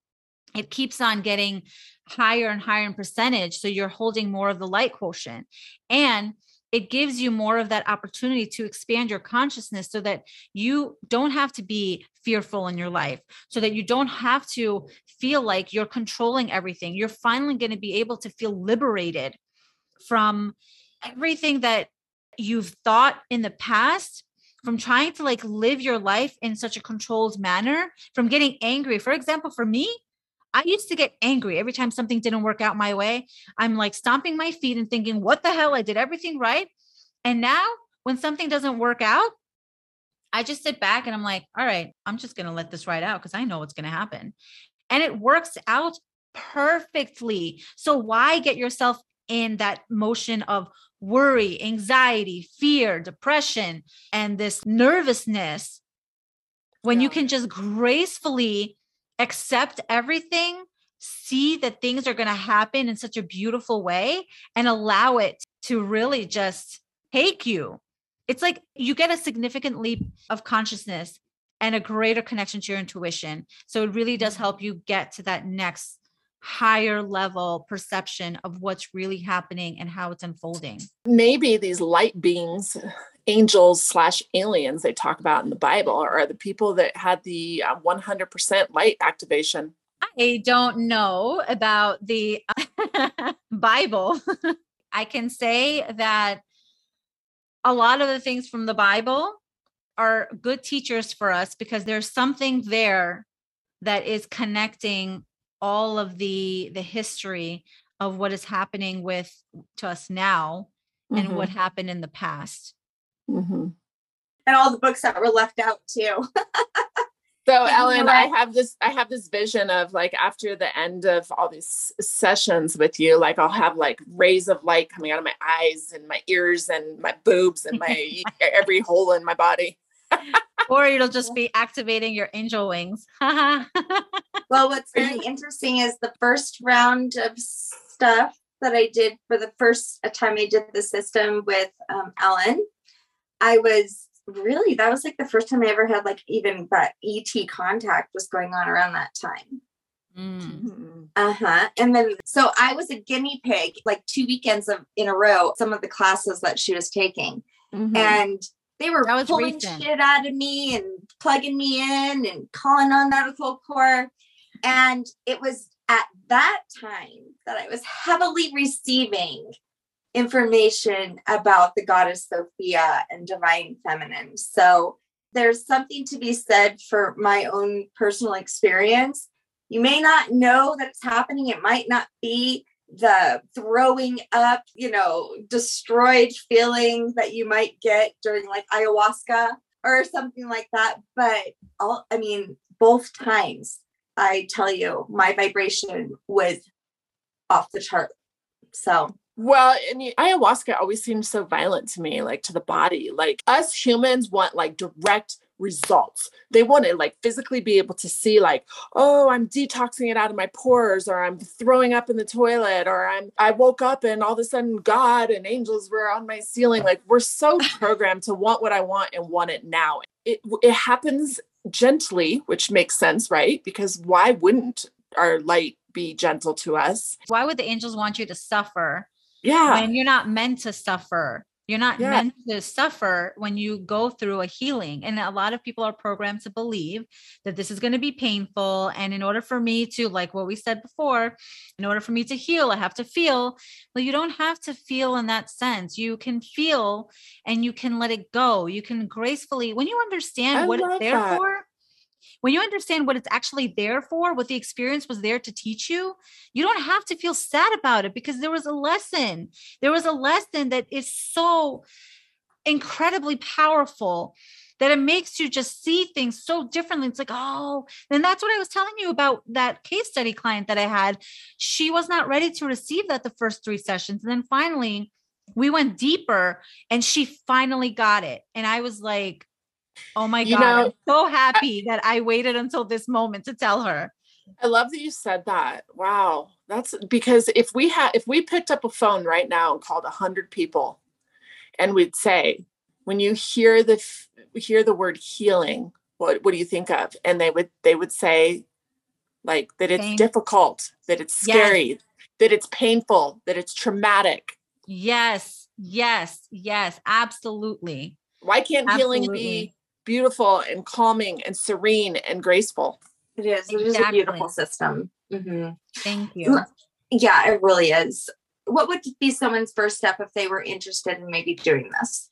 [SPEAKER 3] it keeps on getting higher and higher in percentage so you're holding more of the light quotient. And it gives you more of that opportunity to expand your consciousness so that you don't have to be fearful in your life, so that you don't have to feel like you're controlling everything. You're finally going to be able to feel liberated from everything that you've thought in the past from trying to like live your life in such a controlled manner from getting angry for example for me I used to get angry every time something didn't work out my way. I'm like stomping my feet and thinking, what the hell? I did everything right. And now when something doesn't work out, I just sit back and I'm like, all right, I'm just going to let this ride out because I know what's going to happen. And it works out perfectly. So why get yourself in that motion of worry, anxiety, fear, depression, and this nervousness when yeah. you can just gracefully accept everything, see that things are going to happen in such a beautiful way, and allow it to really just take you. It's like you get a significant leap of consciousness and a greater connection to your intuition. So it really does help you get to that next higher level perception of what's really happening and how it's unfolding.
[SPEAKER 1] Maybe these light beings angels slash aliens they talk about in the Bible are the people that had the uh, 100% light activation.
[SPEAKER 3] I don't know about the [LAUGHS] Bible. I can say that a lot of the things from the Bible are good teachers for us because there's something there that is connecting all of the the history of what is happening with to us now mm-hmm. and what mm-hmm. happened in the past
[SPEAKER 2] Mm-hmm. And all the books that were left out too.
[SPEAKER 1] so Ellen, I have this I have this vision of like after the end of all these sessions with you, like I'll have like rays of light coming out of my eyes and my ears and my boobs and my [LAUGHS] every hole in my body. [LAUGHS]
[SPEAKER 3] or it'll just be activating your angel wings. [LAUGHS]
[SPEAKER 2] well, what's very interesting is the first round of stuff that I did for the first time I did the system with um, Ellen, I was really that was like the first time I ever had like even that ET contact was going on around that time.
[SPEAKER 3] Mm.
[SPEAKER 2] Uh-huh. And then so I was a guinea pig like two weekends of in a row, some of the classes that she was taking.
[SPEAKER 1] Mhm.
[SPEAKER 2] And they were
[SPEAKER 3] That was
[SPEAKER 2] pulling
[SPEAKER 3] recent.
[SPEAKER 2] shit out of me and plugging me in and calling on medical core. And it was at that time that I was heavily receiving information about the goddess Sophia and divine feminine. So there's something to be said for my own personal experience. You may not know that it's happening. It might not be the throwing up, you know, destroyed feeling that you might get during like ayahuasca or something like that. But all, I mean, both times, I tell you, my vibration was off the chart. So,
[SPEAKER 1] Well, and ayahuasca always seems so violent to me, like to the body. Like us humans want like direct results. They want to like physically be able to see, like, oh, I'm detoxing it out of my pores, or I'm throwing up in the toilet, or I'm I woke up and all of a sudden God and angels were on my ceiling. Like we're so [LAUGHS] programmed to want what I want and want it now. It it happens gently, which makes sense, right? Because why wouldn't our light be gentle to us?
[SPEAKER 3] Why would the angels want you to suffer
[SPEAKER 1] Yeah.
[SPEAKER 3] when you're not meant to suffer? You're not
[SPEAKER 1] Yeah.
[SPEAKER 3] meant to suffer when you go through a healing. And a lot of people are programmed to believe that this is going to be painful. And in order for me to, like what we said before, in order for me to heal, I have to feel. Well, you don't have to feel in that sense. You can feel and you can let it go. You can gracefully, when you understand
[SPEAKER 1] I
[SPEAKER 3] what it's there
[SPEAKER 1] that.
[SPEAKER 3] for, when you understand what it's actually there for, what the experience was there to teach you, you don't have to feel sad about it because there was a lesson. There was a lesson that is so incredibly powerful that it makes you just see things so differently. It's like, oh, and that's what I was telling you about that case study client that I had. She was not ready to receive that the first three sessions. And then finally, we went deeper and she finally got it. And I was like, oh my
[SPEAKER 1] You
[SPEAKER 3] God, I'm so happy that I waited until this moment to tell her.
[SPEAKER 1] I love that you said that. Wow. That's because if we had if we picked up a phone right now and called a hundred people and we'd say, when you hear the hear the word healing, what what do you think of? And they would they would say like that it's
[SPEAKER 3] Pain.
[SPEAKER 1] difficult, that it's
[SPEAKER 3] Yes.
[SPEAKER 1] scary, that it's painful, that it's traumatic.
[SPEAKER 3] Yes, yes, yes, absolutely.
[SPEAKER 1] Why can't healing be beautiful and calming and serene and graceful?
[SPEAKER 2] it is. It is a beautiful system. Mhm.
[SPEAKER 3] Thank you.
[SPEAKER 2] Yeah, it really is. What would be someone's first step if they were interested in maybe doing this?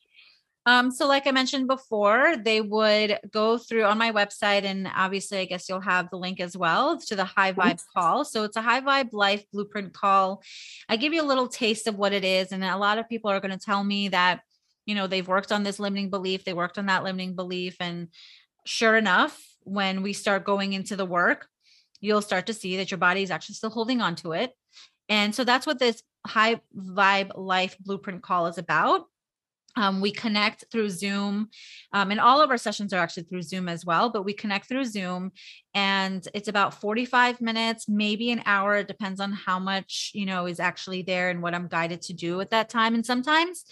[SPEAKER 3] Um, so like I mentioned before, they would go through on my website, and obviously, I guess you'll have the link as well to the high vibe call. So it's a high vibe life blueprint call. I give you a little taste of what it is, and a lot of people are going to tell me that you know they've worked on this limiting belief, they worked on that limiting belief, and sure enough, when we start going into the work, you'll start to see that your body is actually still holding on to it. And so that's what this high vibe life blueprint call is about. Um, we connect through Zoom, um, and all of our sessions are actually through Zoom as well. But we connect through Zoom, and it's about 45 minutes, maybe an hour. It depends on how much you know is actually there and what I'm guided to do at that time. And sometimes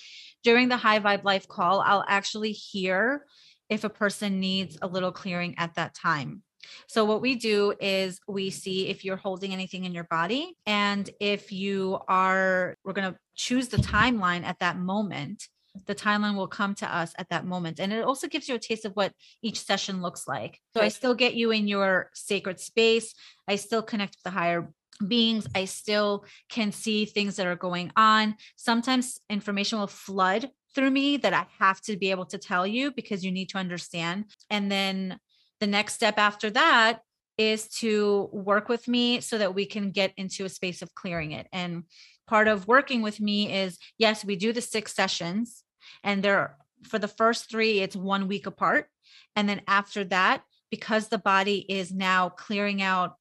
[SPEAKER 3] during the High Vibe Life call, I'll actually hear if a person needs a little clearing at that time. So, what we do is we see if you're holding anything in your body, and if you are, we're going to choose the timeline at that moment. The timeline will come to us at that moment. And it also gives you a taste of what each session looks like. So, I still get you in your sacred space. I still connect with the higher beings. I still can see things that are going on. Sometimes information will flood through me that I have to be able to tell you because you need to understand. And then the next step after that is to work with me so that we can get into a space of clearing it. And part of working with me is yes, we do the six sessions, and they're for the first three, it's one week apart. And then after that, because the body is now clearing out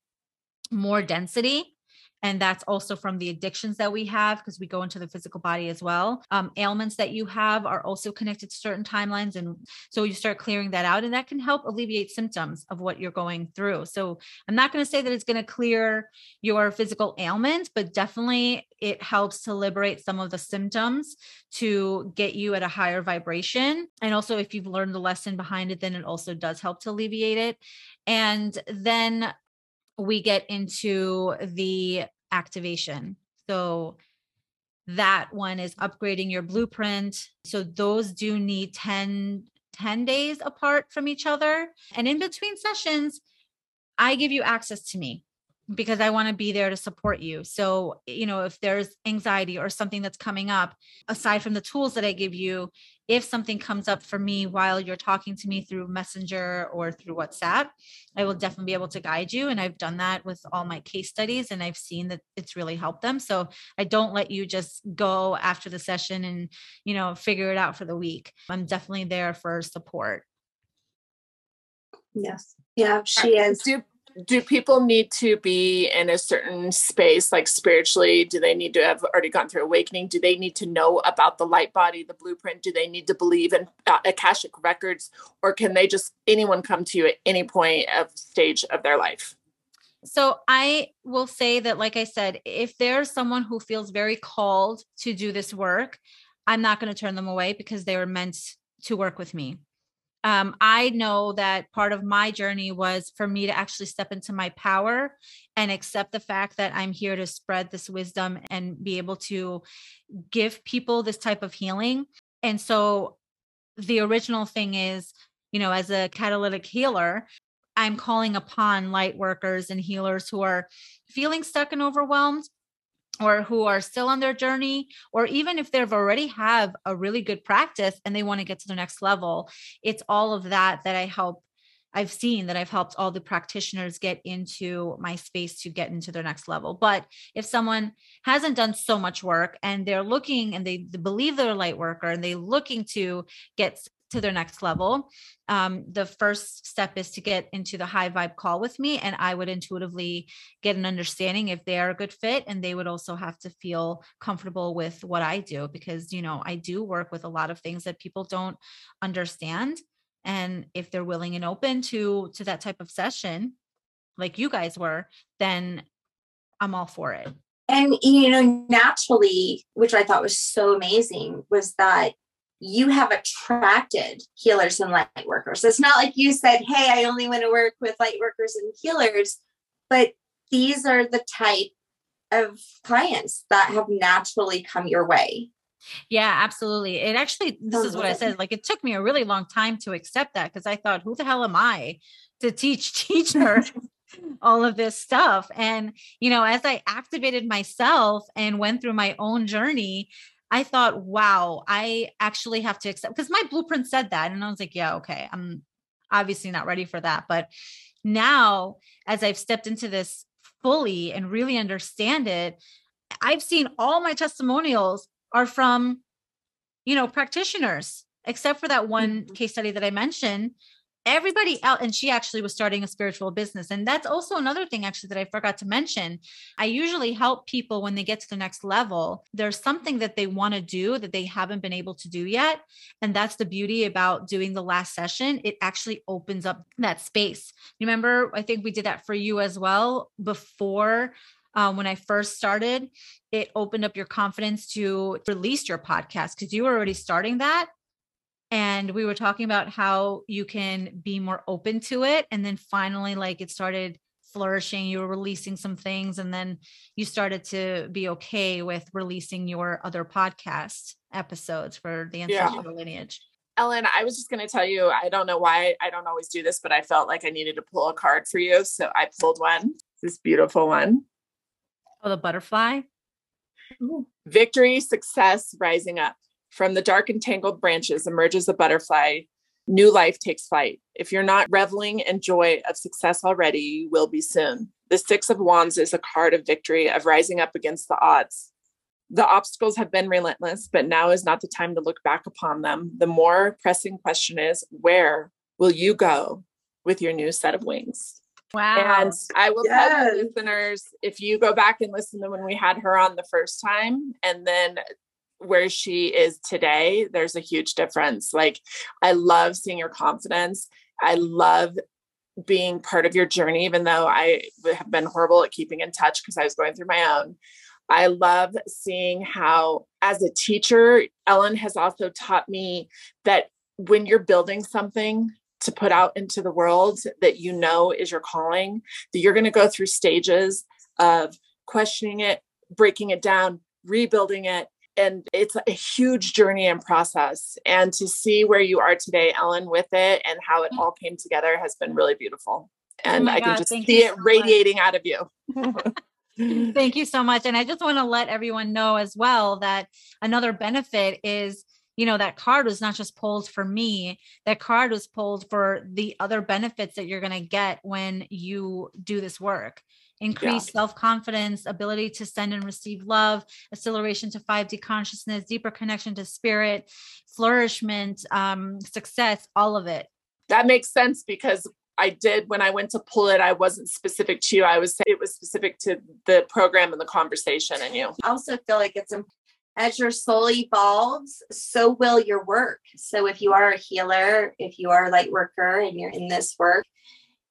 [SPEAKER 3] more density, and that's also from the addictions that we have because we go into the physical body as well. Um, ailments that you have are also connected to certain timelines and so you start clearing that out and that can help alleviate symptoms of what you're going through. So i'm not going to say that it's going to clear your physical ailments but definitely it helps to liberate some of the symptoms to get you at a higher vibration. And also if you've learned the lesson behind it then it also does help to alleviate it. And then we get into the activation. So that one is upgrading your blueprint. So those do need 10, 10 days apart from each other. And in between sessions, I give you access to me because I want to be there to support you. So, you know, if there's anxiety or something that's coming up, aside from the tools that I give you, if something comes up for me while you're talking to me through Messenger or through WhatsApp, I will definitely be able to guide you. And I've done that with all my case studies and I've seen that it's really helped them. So I don't let you just go after the session and, you know, figure it out for the week. I'm definitely there for support.
[SPEAKER 2] Yes. Yeah, she is.
[SPEAKER 1] Do do people need to be in a certain space like spiritually? Do they need to have already gone through awakening? Do they need to know about the light body the blueprint? Do they need to believe in uh, akashic records? Or can they just anyone come to you at any point of stage of their life?
[SPEAKER 3] So I will say that, like I said, if there's someone who feels very called to do this work, I'm not going to turn them away because they were meant to work with me um, I know that part of my journey was for me to actually step into my power and accept the fact that I'm here to spread this wisdom and be able to give people this type of healing. And so the original thing is, you know, as a catalytic healer, I'm calling upon light workers and healers who are feeling stuck and overwhelmed or who are still on their journey or even if they've already have a really good practice and they want to get to the next level it's all of that that i help I've seen that I've helped all the practitioners get into my space to get into their next level. But if someone hasn't done so much work and they're looking and they believe they're a light worker and they're looking to get to their next level, um, the first step is to get into the high vibe call with me. And I would intuitively get an understanding if they are a good fit. And they would also have to feel comfortable with what I do because, you know, I do work with a lot of things that people don't understand. And if they're willing and open to to that type of session, like you guys were, then I'm all for it.
[SPEAKER 2] And you know, naturally, which I thought was so amazing, was that you have attracted healers and light workers. It's not like you said, Hey, I only want to work with light workers and healers, but these are the type of clients that have naturally come your way.
[SPEAKER 3] Yeah, absolutely. It actually, this is what I said. Like, it took me a really long time to accept that because I thought, who the hell am I to teach [LAUGHS] teachers all of this stuff? And, you know, as I activated myself and went through my own journey, I thought, wow, I actually have to accept because my blueprint said that. And I was like, yeah, okay, I'm obviously not ready for that. But now, as I've stepped into this fully and really understand it, I've seen all my testimonials are from, you know, practitioners, except for that one mm-hmm. case study that I mentioned everybody else and she actually was starting a spiritual business and that's also another thing actually that i forgot to mention. I usually help people when they get to the next level. There's something that they want to do that they haven't been able to do yet and that's the beauty about doing the last session. It actually opens up that space. Remember i think we did that for you as well before um, when I first started, it opened up your confidence to release your podcast because you were already starting that and we were talking about how you can be more open to it and then finally like it started flourishing you were releasing some things and then you started to be okay with releasing your other podcast episodes for the ancestral yeah. lineage
[SPEAKER 1] ellen i was just going to tell you i don't know why i don't always do this but i felt like i needed to pull a card for you so i pulled one this beautiful one.
[SPEAKER 3] Oh, the butterfly
[SPEAKER 1] Ooh. victory success rising up from the dark and tangled branches emerges a butterfly. New life takes flight. If you're not reveling in joy of success already, you will be soon. The Six of Wands is a card of victory, of rising up against the odds. The obstacles have been relentless, but now is not the time to look back upon them. The more pressing question is where will you go with your new set of wings?
[SPEAKER 3] Wow.
[SPEAKER 1] And I will
[SPEAKER 2] Yes.
[SPEAKER 1] tell you, listeners, if you go back and listen to when we had her on the first time and then where she is today, there's a huge difference. Like, I love seeing your confidence. I love being part of your journey, even though I have been horrible at keeping in touch because I was going through my own. I love seeing how, as a teacher, Ellen has also taught me that when you're building something to put out into the world that you know is your calling, that you're going to go through stages of questioning it, breaking it down, rebuilding it. And it's a huge journey and process. And to see where you are today, Ellen, with it and how it mm. all came together has been really beautiful. Oh and
[SPEAKER 3] my
[SPEAKER 1] I can
[SPEAKER 3] God,
[SPEAKER 1] just see it
[SPEAKER 3] so much.
[SPEAKER 1] radiating out of you. [LAUGHS]
[SPEAKER 3] Thank you so much. And I just want to let everyone know as well that another benefit is, you know, that card was not just pulled for me, that card was pulled for the other benefits that you're going to get when you do this work. Increased self confidence, ability to send and receive love, acceleration to 5D consciousness, deeper connection to spirit, flourishment, um, success, all of it.
[SPEAKER 1] that makes sense because I did when I went to pull it, I wasn't specific to you. I was it was specific to the program and the conversation and you.
[SPEAKER 2] I also feel like it's im- as your soul evolves, so will your work. So if you are a healer, if you are a light worker and you're in this work,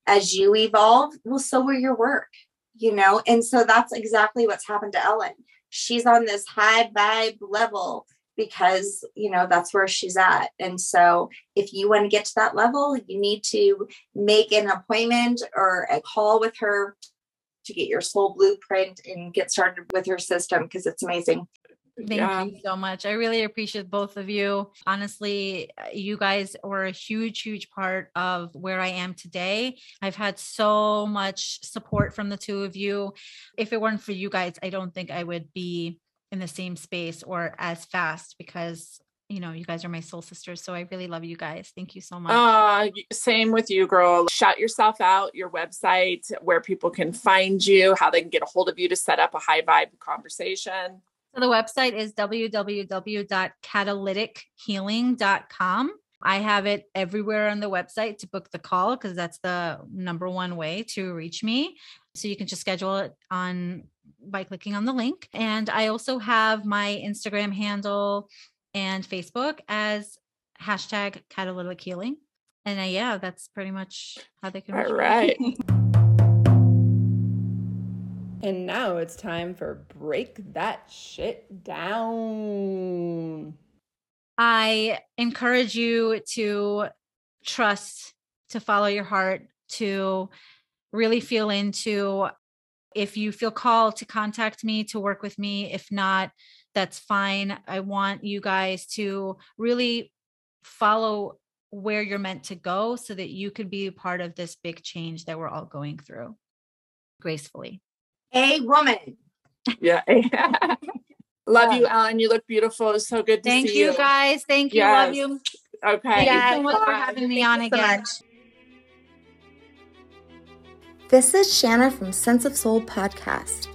[SPEAKER 2] as you evolve, well, so will your work, you know? And so that's exactly what's happened to Ellen. She's on this high vibe level because, you know, that's where she's at. And so if you want to get to that level, you need to make an appointment or a call with her to get your soul blueprint and get started with her system because it's amazing.
[SPEAKER 3] Thank
[SPEAKER 1] Yeah.
[SPEAKER 3] you so much. I really appreciate both of you. Honestly, you guys were a huge, huge part of where I am today. I've had so much support from the two of you. If it weren't for you guys, I don't think I would be in the same space or as fast because, you know, you guys are my soul sisters. So I really love you guys. Thank you so much.
[SPEAKER 1] Uh, same with you, girl. Shout yourself out, your website, where people can find you, how they can get a hold of you to set up a high vibe conversation.
[SPEAKER 3] So the website is www.catalytichealing.com. I have it everywhere on the website to book the call because that's the number one way to reach me. So you can just schedule it on by clicking on the link. And I also have my Instagram handle and Facebook as hashtag catalytic healing. And uh, yeah, that's pretty much how they can reach
[SPEAKER 1] All
[SPEAKER 3] me.
[SPEAKER 1] right. [LAUGHS]
[SPEAKER 4] And now it's time for break that shit down.
[SPEAKER 3] I encourage you to trust, to follow your heart, to really feel into if you feel called to contact me to work with me. If not, that's fine. I want you guys to really follow where you're meant to go so that you could be part of this big change that we're all going through gracefully.
[SPEAKER 2] A woman.
[SPEAKER 1] Yeah. [LAUGHS] Love you, Ellen. You look beautiful. It's so good to
[SPEAKER 3] Thank
[SPEAKER 1] see
[SPEAKER 3] you guys. Thank you. Love you.
[SPEAKER 1] Okay.
[SPEAKER 3] Thank you
[SPEAKER 2] Yeah,
[SPEAKER 3] so much for having me
[SPEAKER 2] Thank
[SPEAKER 3] on
[SPEAKER 2] you so
[SPEAKER 3] again.
[SPEAKER 2] much.
[SPEAKER 5] This is Shanna from Sense of Soul podcast.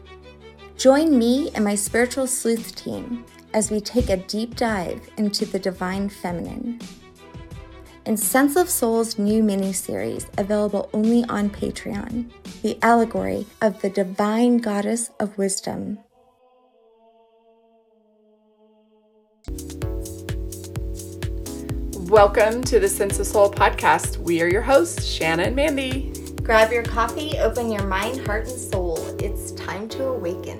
[SPEAKER 5] Join me and my spiritual sleuth team as we take a deep dive into the divine feminine. In Sense of Soul's new mini series, available only on Patreon, the allegory of the divine goddess of wisdom.
[SPEAKER 1] Welcome to the Sense of Soul podcast. We are your hosts, Shanna and Mandy.
[SPEAKER 5] Grab your coffee, open your mind, heart, and soul. It's time to awaken.